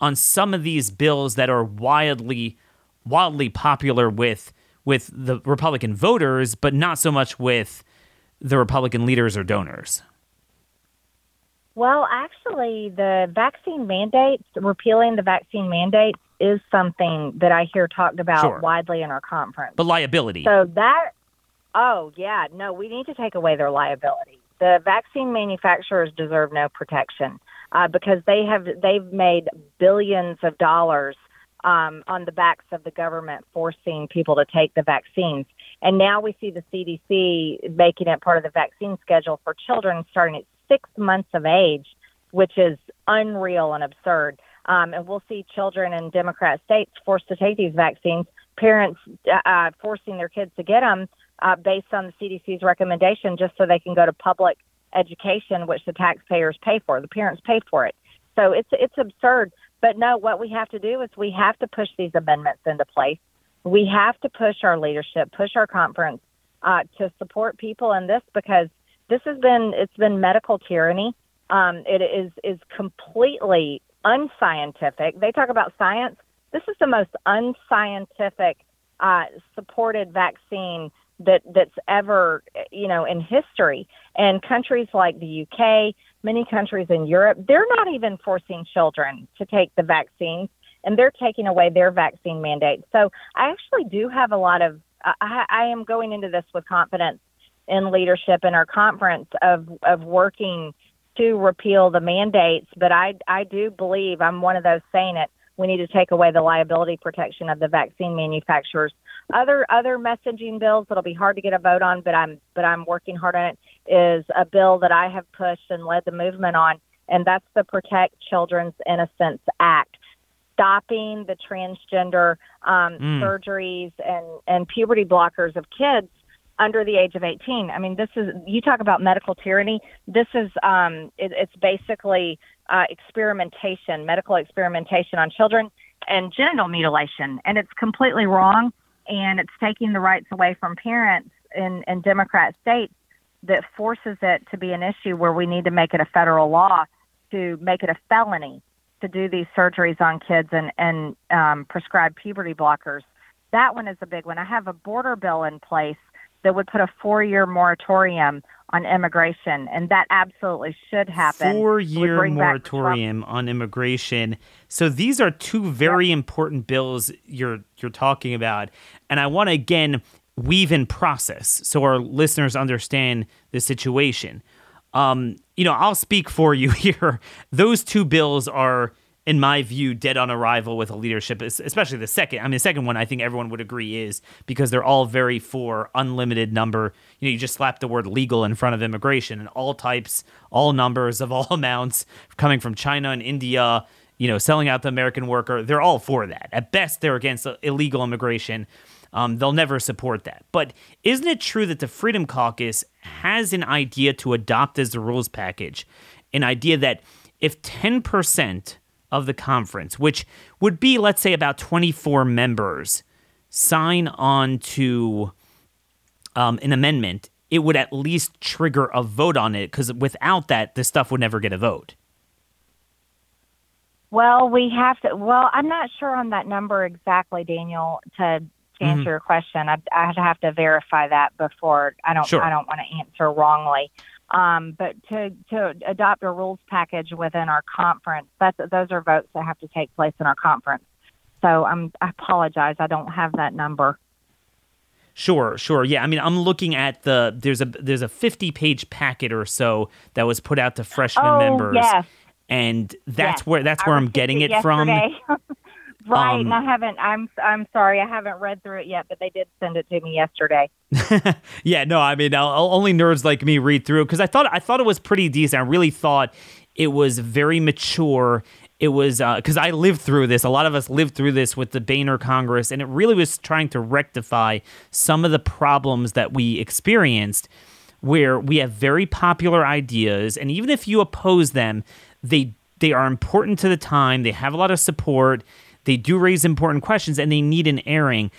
on some of these bills that are wildly, wildly popular with with the Republican voters, but not so much with the Republican leaders or donors. Well, actually, the vaccine mandates, repealing the vaccine mandates, is something that I hear talked about Sure. widely in our conference. But liability. So that, oh yeah, no, we need to take away their liability. The vaccine manufacturers deserve no protection uh, because they have they've made billions of dollars um, on the backs of the government forcing people to take the vaccines. And now we see the CDC making it part of the vaccine schedule for children starting at six months of age, which is unreal and absurd. Um, and we'll see children in Democrat states forced to take these vaccines, parents uh, forcing their kids to get them uh, based on the CDC's recommendation just so they can go to public education, which the taxpayers pay for. The parents pay for it. So it's it's absurd. But no, what we have to do is we have to push these amendments into place. We have to push our leadership, push our conference uh, to support people in this because this has been it's been medical tyranny. Um, it is is completely unscientific. They talk about science. This is the most unscientific uh, supported vaccine that that's ever you know in history. And countries like the UK, many countries in Europe, they're not even forcing children to take the vaccines, and they're taking away their vaccine mandates. So I actually do have a lot of. I, I am going into this with confidence in leadership in our conference of of working to repeal the mandates, but I I do believe I'm one of those saying it. We need to take away the liability protection of the vaccine manufacturers. Other other messaging bills that'll be hard to get a vote on, but I'm but I'm working hard on it. Is a bill that I have pushed and led the movement on, and that's the Protect Children's Innocence Act, stopping the transgender um, Mm. surgeries and and puberty blockers of kids under the age of 18. I mean, this is you talk about medical tyranny. This is um, it, it's basically uh, experimentation, medical experimentation on children and genital mutilation, and it's completely wrong. And it's taking the rights away from parents in, in Democrat states that forces it to be an issue where we need to make it a federal law to make it a felony to do these surgeries on kids and and um, prescribe puberty blockers. That one is a big one. I have a border bill in place that would put a four-year moratorium on immigration, and that absolutely should happen. Four year bring back Trump- moratorium on immigration. So these are two very important bills you're you're talking about. And I want to again weave in process so our listeners understand the situation. Um, you know, I'll speak for you here. Those two bills are in my view, dead on arrival with a leadership, especially the second. I mean, the second one, I think everyone would agree is because they're all very for unlimited number. You know, you just slap the word legal in front of immigration and all types, all numbers of all amounts coming from China and India, you know, selling out the American worker. They're all for that. At best, they're against illegal immigration. Um, they'll never support that. But isn't it true that the Freedom Caucus has an idea to adopt as the rules package? An idea that if 10% of the conference, which would be, let's say, about 24 members, sign on to um, an amendment, it would at least trigger a vote on it because without that, this stuff would never get a vote. Well, we have to. Well, I'm not sure on that number exactly, Daniel. To, to answer Mhm. your question, I, I'd have to verify that before. I don't. Sure. I don't want to answer wrongly. Um, but to to adopt a rules package within our conference, that's those are votes that have to take place in our conference. So I'm. I apologize. I don't have that number. Sure, sure. Yeah, I mean, I'm looking at the there's a there's a 50 page packet or so that was put out to freshman oh members, yes. and that's yes. where that's I where I'm getting it it from. Right, Um, and I haven't. I'm I'm sorry, I haven't read through it yet, but they did send it to me yesterday. yeah, no, I mean, I'll, I'll- only nerds like me read through because I thought I thought it was pretty decent. I really thought it was very mature. It was because I lived through this. A lot of us lived through this with the Boehner Congress, and it really was trying to rectify some of the problems that we experienced, where we have very popular ideas, and even if you oppose them, they they are important to the time. They have a lot of support. They do raise important questions, and they need an airing.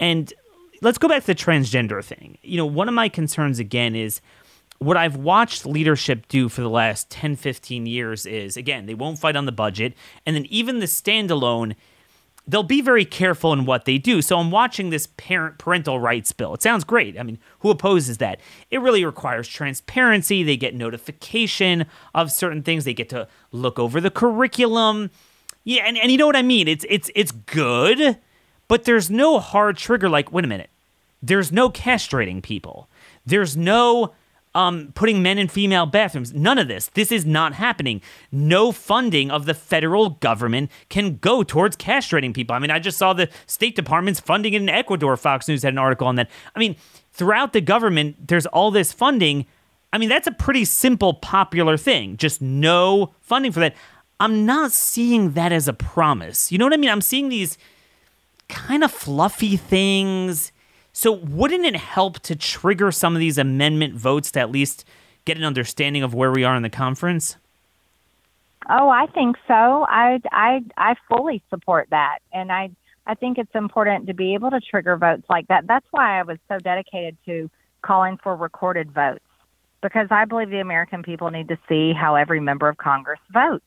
And let's go back to the transgender thing. You know, one of my concerns again is what I've watched leadership do for the last 10, 15 years is again, they won't fight on the budget. And then even the standalone, they'll be very careful in what they do. So I'm watching this parent parental rights bill. It sounds great. I mean, who opposes that? It really requires transparency. They get notification of certain things. They get to look over the curriculum. Yeah, and, and you know what I mean? It's it's it's good, but there's no hard trigger like, wait a minute. There's no castrating people. There's no um, putting men in female bathrooms. None of this. This is not happening. No funding of the federal government can go towards castrating people. I mean, I just saw the State Department's funding in Ecuador. Fox News had an article on that. I mean, throughout the government, there's all this funding. I mean, that's a pretty simple, popular thing. Just no funding for that. I'm not seeing that as a promise. You know what I mean? I'm seeing these kind of fluffy things. So, wouldn't it help to trigger some of these amendment votes to at least get an understanding of where we are in the conference? Oh, I think so. I I I fully support that, and I I think it's important to be able to trigger votes like that. That's why I was so dedicated to calling for recorded votes because I believe the American people need to see how every member of Congress votes.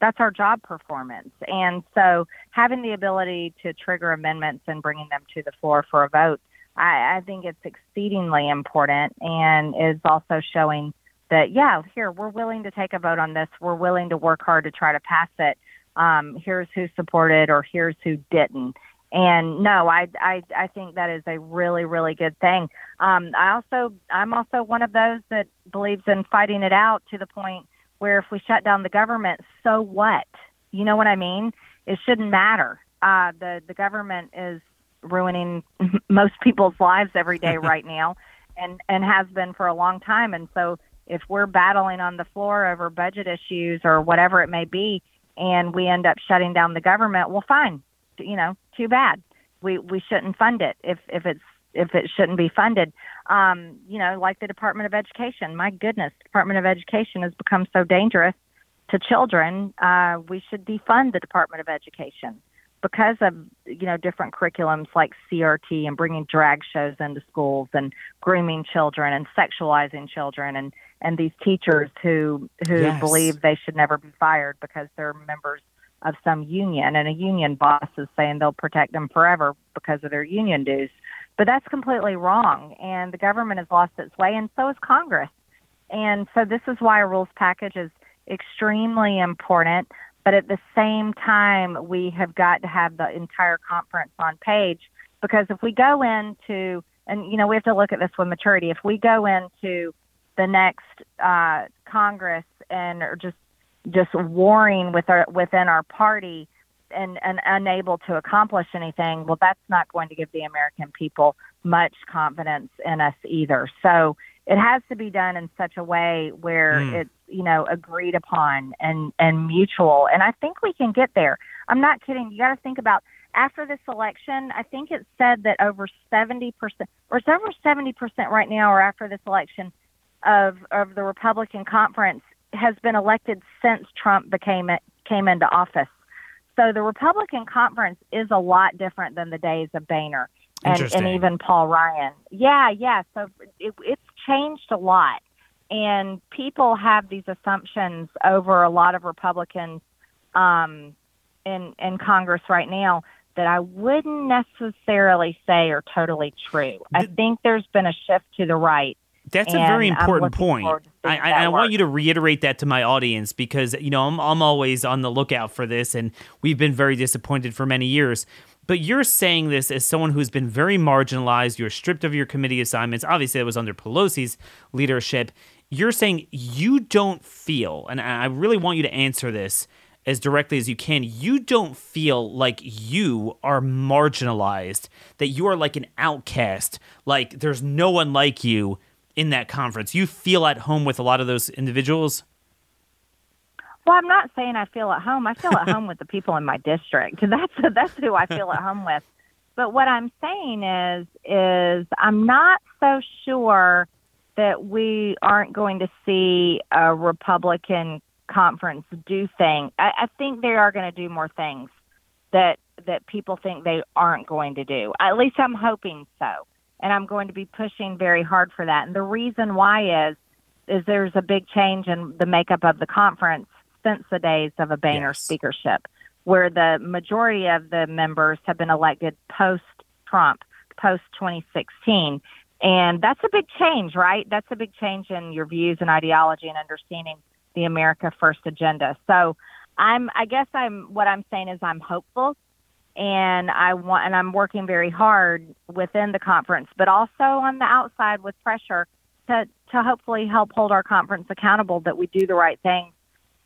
That's our job performance, and so having the ability to trigger amendments and bringing them to the floor for a vote, I, I think it's exceedingly important, and is also showing that yeah, here we're willing to take a vote on this. We're willing to work hard to try to pass it. Um, here's who supported, or here's who didn't. And no, I, I I think that is a really really good thing. Um, I also I'm also one of those that believes in fighting it out to the point where if we shut down the government, so what? You know what I mean? It shouldn't matter. Uh, the the government is ruining most people's lives every day right now, and and has been for a long time. And so if we're battling on the floor over budget issues or whatever it may be, and we end up shutting down the government, well, fine. You know, too bad. We we shouldn't fund it if if it's if it shouldn't be funded. Um, you know, like the Department of Education. My goodness, Department of Education has become so dangerous to children. Uh, we should defund the Department of Education because of you know different curriculums like CRT and bringing drag shows into schools and grooming children and sexualizing children and and these teachers who who Yes. believe they should never be fired because they're members of some union and a union boss is saying they'll protect them forever because of their union dues. But that's completely wrong and the government has lost its way and so has Congress. And so this is why a rules package is extremely important. But at the same time, we have got to have the entire conference on page because if we go into, and you know, we have to look at this with maturity. If we go into the next uh, Congress and are just just warring with our within our party and, and unable to accomplish anything, well, that's not going to give the American people much confidence in us either. So it has to be done in such a way where Mm. it's you know agreed upon and and mutual. And I think we can get there. I'm not kidding. You got to think about after this election. I think it said that over seventy percent, or it's over seventy percent right now, or after this election, of of the Republican conference has been elected since Trump became came into office. So the Republican conference is a lot different than the days of Boehner and, and even Paul Ryan. Yeah, yeah. So it, it's changed a lot, and people have these assumptions over a lot of Republicans um, in in Congress right now that I wouldn't necessarily say are totally true. I think there's been a shift to the right. That's a very important point. I, I, I want you to reiterate that to my audience because you know I'm, I'm always on the lookout for this, and we've been very disappointed for many years. But you're saying this as someone who's been very marginalized. You're stripped of your committee assignments. Obviously, that was under Pelosi's leadership. You're saying you don't feel, and I really want you to answer this as directly as you can, you don't feel like you are marginalized, that you are like an outcast, like there's no one like you in that conference. You feel at home with a lot of those individuals? Well, I'm not saying I feel at home. I feel at home with the people in my district. That's that's who I feel at home with. But what I'm saying is is I'm not so sure that we aren't going to see a Republican conference do things. I, I think they are going to do more things that that people think they aren't going to do. At least I'm hoping so, and I'm going to be pushing very hard for that. And the reason why is is there's a big change in the makeup of the conference since the days of a Boehner yes. speakership, where the majority of the members have been elected post Trump, post 2016. And that's a big change, right? That's a big change in your views and ideology and understanding the America First agenda. So I'm I guess I'm what I'm saying is I'm hopeful and I want and I'm working very hard within the conference, but also on the outside with pressure to to hopefully help hold our conference accountable that we do the right thing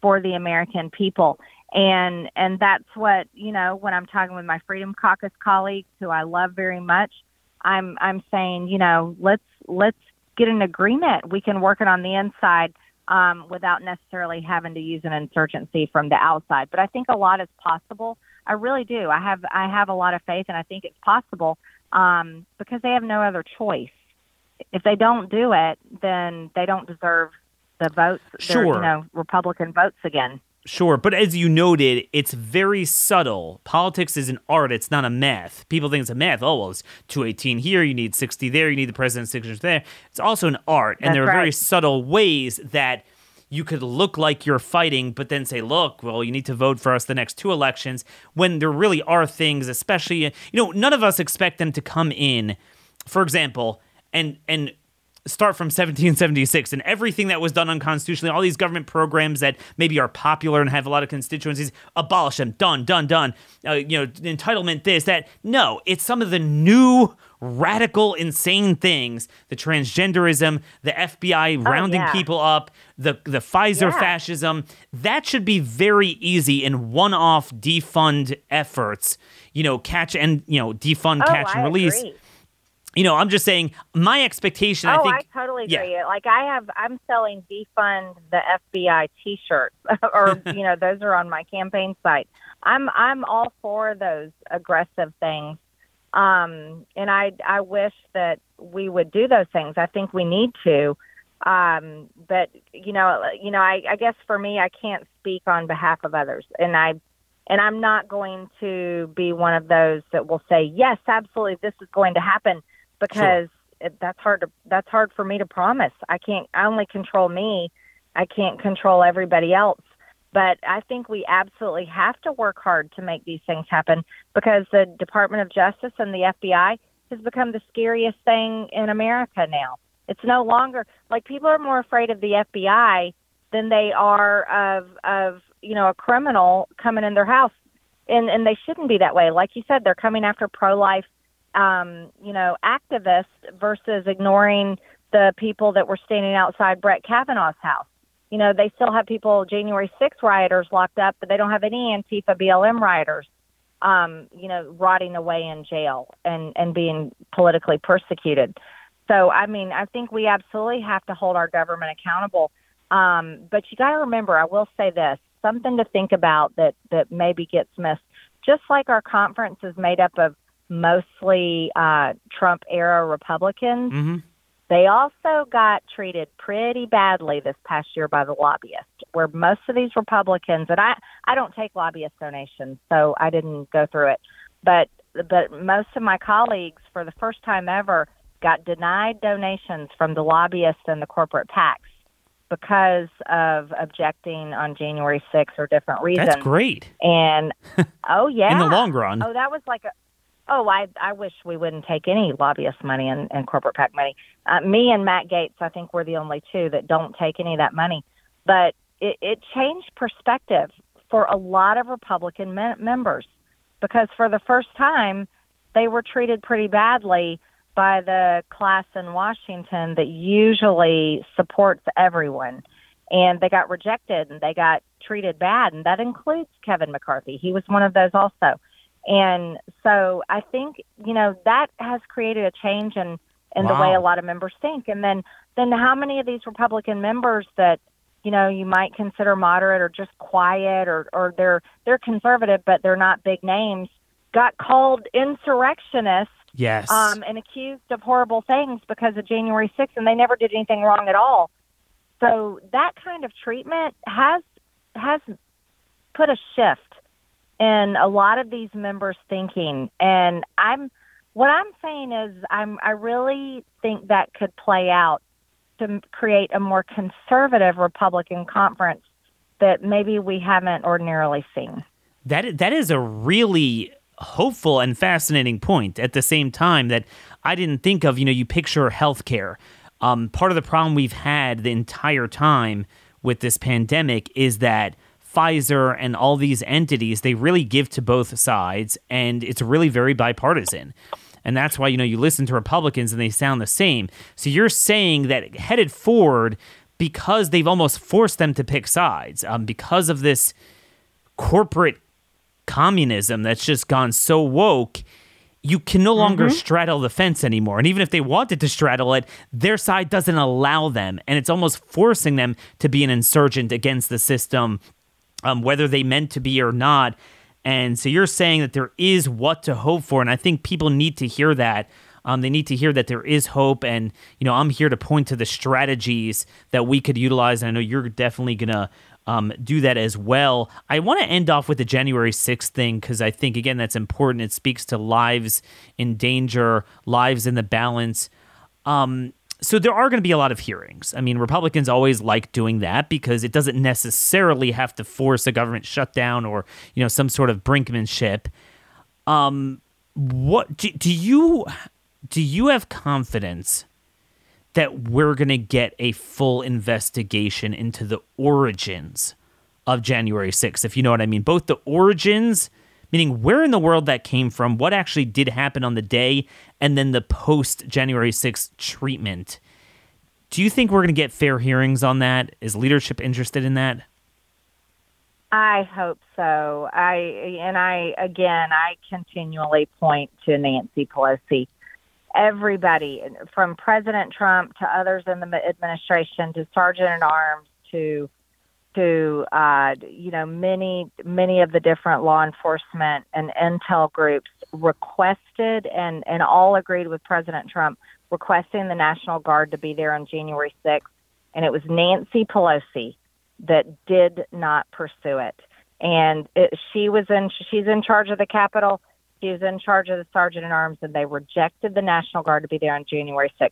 for the American people. And and that's what, you know, when I'm talking with my Freedom Caucus colleagues who I love very much, I'm I'm saying, you know, let's let's get an agreement. We can work it on the inside um, without necessarily having to use an insurgency from the outside. But I think a lot is possible. I really do. I have I have a lot of faith, and I think it's possible um, because they have no other choice. If they don't do it, then they don't deserve the votes. Sure. you know, Republican votes again. Sure, but as you noted, it's very subtle. Politics is an art, it's not a math. People think it's a math. Oh, well, it's 218 here, you need 60 there, you need the president's signature there. It's also an art, and That's there are right. very subtle ways that you could look like you're fighting, but then say, look, well, you need to vote for us the next two elections, when there really are things, especially, you know, none of us expect them to come in, for example, and, and, start from 1776 and everything that was done unconstitutionally, all these government programs that maybe are popular and have a lot of constituencies, abolish them, done, done, done. Uh, you know, entitlement, this, that. No, it's some of the new radical, insane things the transgenderism, the FBI oh, rounding oh, yeah. people up, the, the Pfizer yeah. fascism. That should be very easy in one off defund efforts, you know, catch and, you know, defund, oh, catch, I and release. Agree you know, I'm just saying my expectation. Oh, I think. I totally yeah. agree. Like I have, I'm selling defund the FBI T-shirts, or you know, those are on my campaign site. I'm I'm all for those aggressive things, um, and I I wish that we would do those things. I think we need to, um, but you know, you know, I, I guess for me, I can't speak on behalf of others, and I and I'm not going to be one of those that will say yes, absolutely, this is going to happen because sure. it, that's hard to that's hard for me to promise. I can't I only control me. I can't control everybody else. But I think we absolutely have to work hard to make these things happen because the Department of Justice and the FBI has become the scariest thing in America now. It's no longer like people are more afraid of the FBI than they are of of you know a criminal coming in their house, and and they shouldn't be that way. Like you said, they're coming after pro life um, you know, activists versus ignoring the people that were standing outside Brett Kavanaugh's house. You know, they still have people, January 6 rioters locked up, but they don't have any Antifa BLM rioters, um, you know, rotting away in jail and, and being politically persecuted. So, I mean, I think we absolutely have to hold our government accountable. Um, but you got to remember, I will say this something to think about that, that maybe gets missed. Just like our conference is made up of mostly uh, Trump era Republicans. Mm-hmm. They also got treated pretty badly this past year by the lobbyists, where most of these Republicans, and I, I don't take lobbyist donations, so I didn't go through it, but but most of my colleagues, for the first time ever, got denied donations from the lobbyists and the corporate PACs because of objecting on January 6th or different reasons. That's great. And oh yeah, in the long run. Oh, that was like a Oh, I I wish we wouldn't take any lobbyist money and, and corporate PAC money. Uh, me and Matt Gaetz, I think we're the only two that don't take any of that money. But it, it changed perspective for a lot of Republican me- members because for the first time they were treated pretty badly by the class in Washington that usually supports everyone. and they got rejected and they got treated bad, and that includes Kevin McCarthy. He was one of those also. And so I think you know that has created a change in in wow. the way a lot of members think. And then then how many of these Republican members that you know you might consider moderate or just quiet or or they're they're conservative but they're not big names got called insurrectionists yes um and accused of horrible things because of January 6th and they never did anything wrong at all so that kind of treatment has has put a shift in a lot of these members thinking and I'm what I'm saying is I'm I really think that could play out to create a more conservative Republican conference that maybe we haven't ordinarily seen. That that is a really hopeful and fascinating point. At the same time, that I didn't think of. You know, you picture healthcare. Um, part of the problem we've had the entire time with this pandemic is that Pfizer and all these entities they really give to both sides, and it's really very bipartisan. And that's why, you know, you listen to Republicans and they sound the same. So you're saying that headed forward, because they've almost forced them to pick sides, um, because of this corporate communism that's just gone so woke, you can no longer mm-hmm. straddle the fence anymore. And even if they wanted to straddle it, their side doesn't allow them. And it's almost forcing them to be an insurgent against the system, um, whether they meant to be or not. And so you're saying that there is what to hope for. And I think people need to hear that. Um, they need to hear that there is hope. And, you know, I'm here to point to the strategies that we could utilize. And I know you're definitely to um, do that as well. I want to end off with the January 6th thing because I think, again, that's important. It speaks to lives in danger, lives in the balance. Um, so there are going to be a lot of hearings. I mean, Republicans always like doing that because it doesn't necessarily have to force a government shutdown or you know some sort of brinkmanship. Um, what do, do you do? You have confidence that we're going to get a full investigation into the origins of January 6th, if you know what I mean. Both the origins meaning where in the world that came from, what actually did happen on the day, and then the post January 6th treatment. Do you think we're going to get fair hearings on that? Is leadership interested in that? I hope so. I and I again, I continually point to Nancy Pelosi. Everybody, from President Trump to others in the administration to Sergeant at Arms to to uh, you know many many of the different law enforcement and intel groups requested and and all agreed with President Trump requesting the National Guard to be there on January 6th, and it was Nancy Pelosi that did not pursue it. And it, she was in she's in charge of the Capitol. She was in charge of the Sergeant at Arms, and they rejected the National Guard to be there on January 6th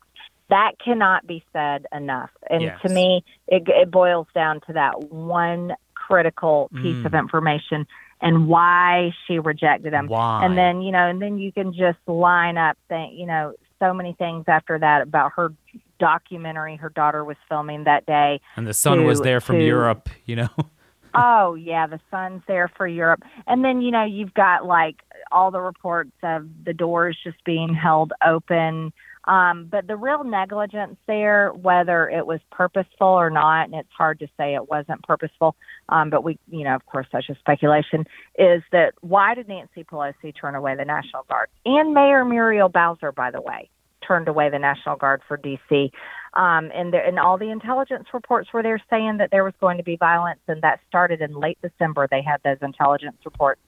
that cannot be said enough. And yes. to me, it, it, boils down to that one critical piece mm. of information and why she rejected him. Why? And then, you know, and then you can just line up, th- you know, so many things after that about her documentary her daughter was filming that day. And the son to, was there from to, Europe, you know. oh yeah, the son's there for Europe. And then, you know, you've got like all the reports of the doors just being held open um, but the real negligence there, whether it was purposeful or not, and it's hard to say it wasn't purposeful, um, but we, you know, of course, that's just speculation, is that why did Nancy Pelosi turn away the National Guard? And Mayor Muriel Bowser, by the way, turned away the National Guard for D.C. Um, and, there, and all the intelligence reports were there saying that there was going to be violence, and that started in late December. They had those intelligence reports.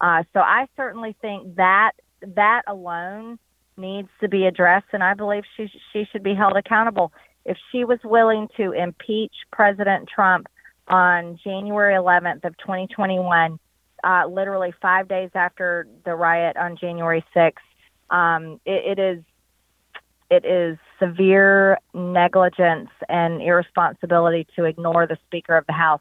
Uh, so I certainly think that that alone needs to be addressed, and I believe she she should be held accountable. If she was willing to impeach President Trump on January 11th of 2021, uh, literally five days after the riot on January 6th, um, it, it is it is severe negligence and irresponsibility to ignore the Speaker of the House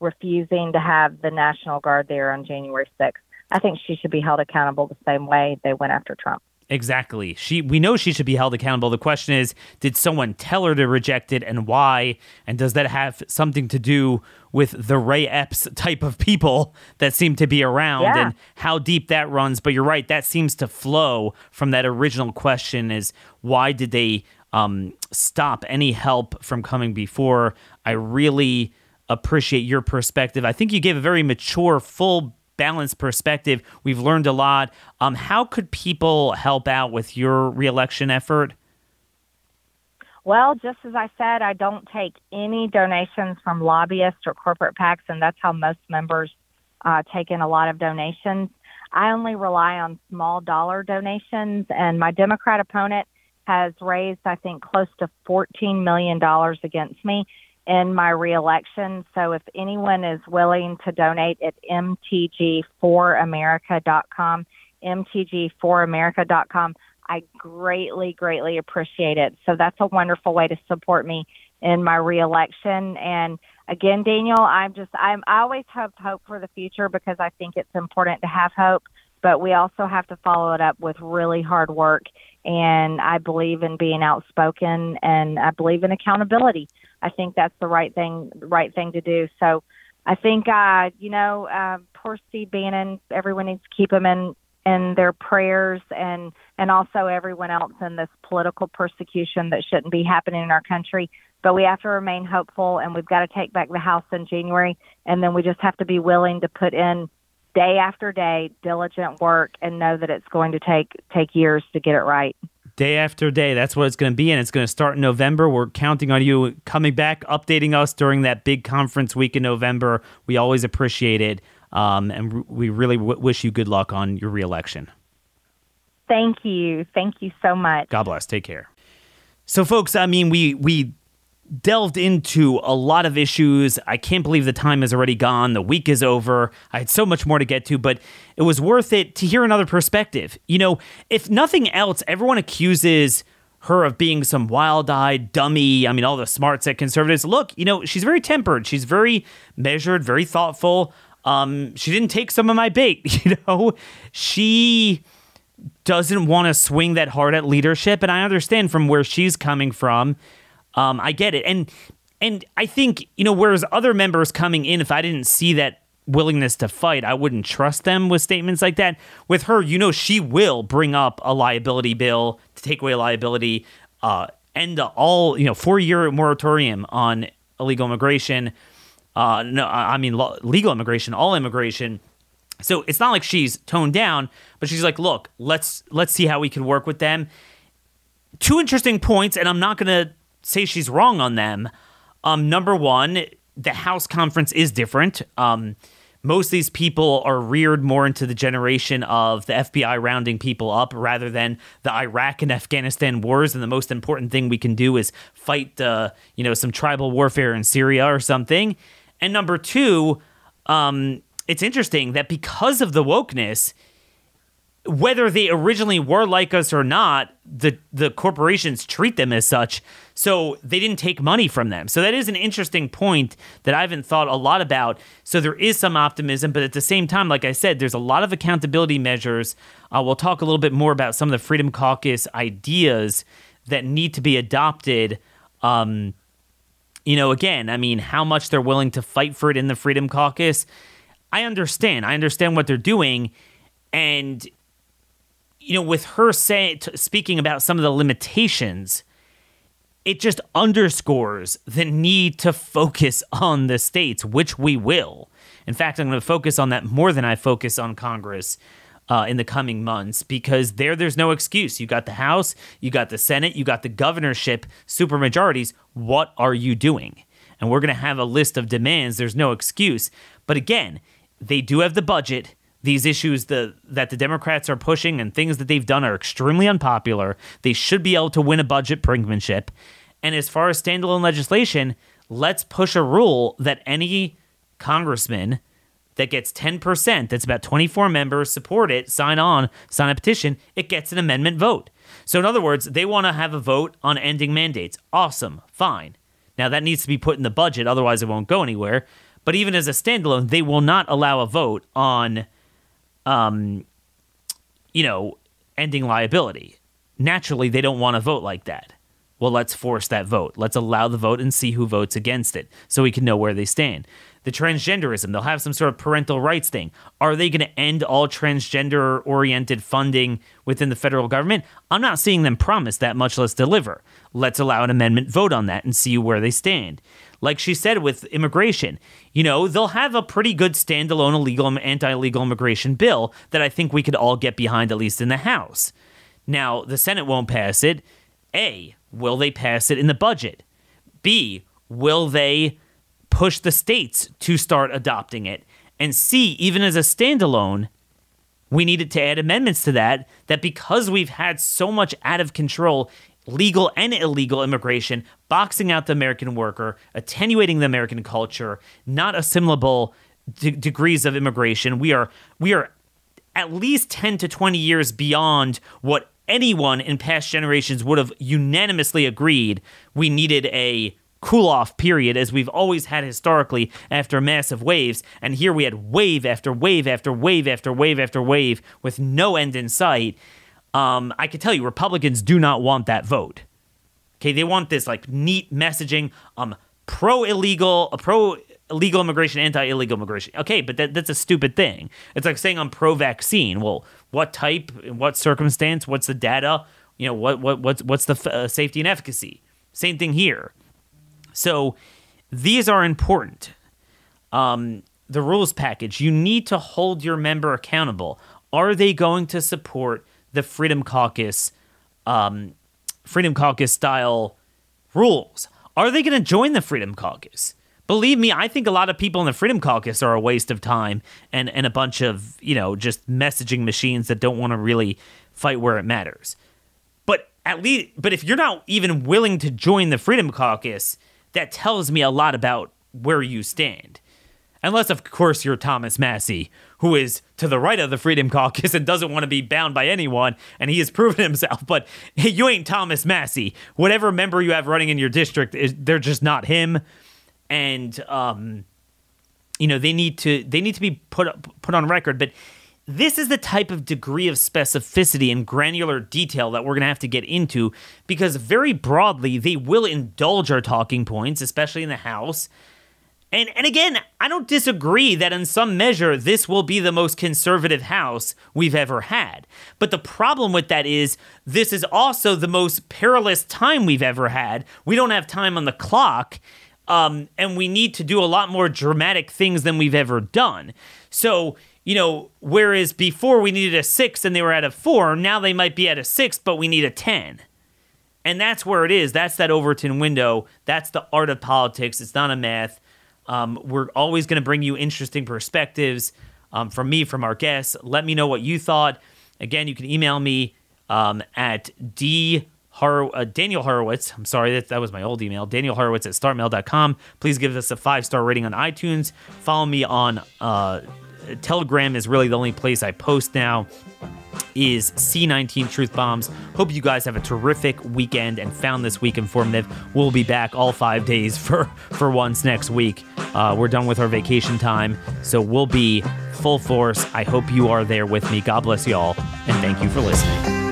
refusing to have the National Guard there on January 6th. I think she should be held accountable the same way they went after Trump. Exactly. She we know she should be held accountable. The question is, did someone tell her to reject it and why? And does that have something to do with the Ray Epps type of people that seem to be around yeah. and how deep that runs? But you're right, that seems to flow from that original question is why did they um, stop any help from coming before. I really appreciate your perspective. I think you gave a very mature, full, balanced perspective. We've learned a lot. Um, how could people help out with your reelection effort? Well, just as I said, I don't take any donations from lobbyists or corporate PACs, and that's how most members uh, take in a lot of donations. I only rely on small dollar donations, and my Democrat opponent has raised, I think, close to $14 million against me in my reelection. So if anyone is willing to donate at mtg4america.com, mtg4america.com, I greatly, greatly appreciate it. So that's a wonderful way to support me in my reelection. And again, Daniel, I'm just, I'm, I always have hope for the future because I think it's important to have hope, but we also have to follow it up with really hard work. And I believe in being outspoken and I believe in accountability. I think that's the right thing, right thing to do. So I think, uh, you know, uh, poor Steve Bannon, everyone needs to keep him in, in their prayers and, and also everyone else in this political persecution that shouldn't be happening in our country. But we have to remain hopeful and we've got to take back the House in January. And then we just have to be willing to put in day after day diligent work and know that it's going to take, take years to get it right day after day. That's what it's going to be, and it's going to start in November. We're counting on you coming back, updating us during that big conference week in November. We always appreciate it, um, and we really w- wish you good luck on your reelection. Thank you. Thank you so much. God bless. Take care. So, folks, I mean, we we delved into a lot of issues. I can't believe the time is already gone. The week is over. I had so much more to get to, but it was worth it to hear another perspective. You know, if nothing else, everyone accuses her of being some wild eyed dummy. I mean, all the smarts at conservatives. Look, you know, she's very tempered. She's very measured, very thoughtful. Um, she didn't take some of my bait, you know. She doesn't want to swing that hard at leadership, and I understand from where she's coming from. Um, I get it, and and I think you know, whereas other members coming in, if I didn't see that willingness to fight, I wouldn't trust them with statements like that. With her, you know, she will bring up a liability bill to take away liability, uh, end all you know four year moratorium on illegal immigration. Uh, no, I mean legal immigration, all immigration. So it's not like she's toned down, but she's like, look, let's let's see how we can work with them. Two interesting points, and I'm not gonna say she's wrong on them. Um, number one, the House conference is different. Um, most of these people are reared more into the generation of the FBI rounding people up rather than the Iraq and Afghanistan wars. And the most important thing we can do is fight, uh, you know, some tribal warfare in Syria or something. And number two, um, it's interesting that because of the wokeness, whether they originally were like us or not, the the corporations treat them as such. So they didn't take money from them. So that is an interesting point that I haven't thought a lot about. So there is some optimism, but at the same time, like I said, there's a lot of accountability measures. Uh, we'll talk a little bit more about some of the Freedom Caucus ideas that need to be adopted. Um, you know, again, I mean, how much they're willing to fight for it in the Freedom Caucus. I understand. I understand what they're doing. And you know, with her saying, speaking about some of the limitations, it just underscores the need to focus on the states, which we will. In fact, I'm going to focus on that more than I focus on Congress uh, in the coming months because there, there's no excuse. You got the House, you got the Senate, you got the governorship, supermajorities. What are you doing? And we're going to have a list of demands. There's no excuse. But again, they do have the budget these issues the, that the Democrats are pushing and things that they've done are extremely unpopular. They should be able to win a budget brinkmanship. And as far as standalone legislation, let's push a rule that any congressman that gets 10%, that's about 24 members, support it, sign on, sign a petition, it gets an amendment vote. So, in other words, they want to have a vote on ending mandates. Awesome, fine. Now, that needs to be put in the budget, otherwise, it won't go anywhere. But even as a standalone, they will not allow a vote on um, you know, ending liability. Naturally, they don't want to vote like that. Well, let's force that vote. Let's allow the vote and see who votes against it so we can know where they stand. The transgenderism. They'll have some sort of parental rights thing. Are they going to end all transgender oriented funding within the federal government? I'm not seeing them promise that, much less deliver. Let's allow an amendment vote on that and see where they stand. Like she said with immigration, you know, they'll have a pretty good standalone illegal anti illegal immigration bill that I think we could all get behind, at least in the House. Now, the Senate won't pass it. A, will they pass it in the budget? B, will they push the states to start adopting it. And C, even as a standalone, we needed to add amendments to that, that because we've had so much out of control legal and illegal immigration, boxing out the American worker, attenuating the American culture, not assimilable degrees of immigration. We are we are at least 10 to 20 years beyond what anyone in past generations would have unanimously agreed we needed a cool off period as we've always had historically after massive waves. And here we had wave after wave after wave after wave after wave with no end in sight. Um, I can tell you, Republicans do not want that vote. Okay, they want this like neat messaging, um, pro illegal, pro illegal immigration, anti illegal immigration. Okay, but that, that's a stupid thing. It's like saying I'm pro vaccine. Well, what type, in what circumstance, what's the data? You know, what what what's what's the uh, safety and efficacy? Same thing here. So these are important. Um, the rules package, you need to hold your member accountable. Are they going to support the Freedom Caucus, um, Freedom Caucus style rules? Are they going to join the Freedom Caucus? Believe me, I think a lot of people in the Freedom Caucus are a waste of time and, and a bunch of, you know, just messaging machines that don't want to really fight where it matters. But at least, but if you're not even willing to join the Freedom Caucus, that tells me a lot about where you stand. Unless, of course, you're Thomas Massie, who is to the right of the Freedom Caucus and doesn't want to be bound by anyone, and he has proven himself. But you ain't Thomas Massie. Whatever member you have running in your district, they're just not him. And um, you know they need to they need to be put put on record. But this is the type of degree of specificity and granular detail that we're going to have to get into because, very broadly, they will indulge our talking points, especially in the House. And, and again, I don't disagree that in some measure this will be the most conservative House we've ever had. But the problem with that is this is also the most perilous time we've ever had. We don't have time on the clock, um, and we need to do a lot more dramatic things than we've ever done. So, you know, whereas before we needed a six and they were at a four, now they might be at a six, but we need a 10. And that's where it is. That's that Overton window. That's the art of politics. It's not a math. Um, we're always going to bring you interesting perspectives um, from me, from our guests. Let me know what you thought. Again, you can email me um, at d Hor- uh, Daniel Horowitz. I'm sorry, that, that was my old email. Daniel Horowitz at startmail.com. Please give us a five star rating on iTunes. Follow me on uh, Telegram is really the only place I post now is C19 Truth Bombs. Hope you guys have a terrific weekend and found this week informative. We'll be back all five days for for once next week. Uh, we're done with our vacation time, so we'll be full force. I hope you are there with me. God bless y'all, and thank you for listening.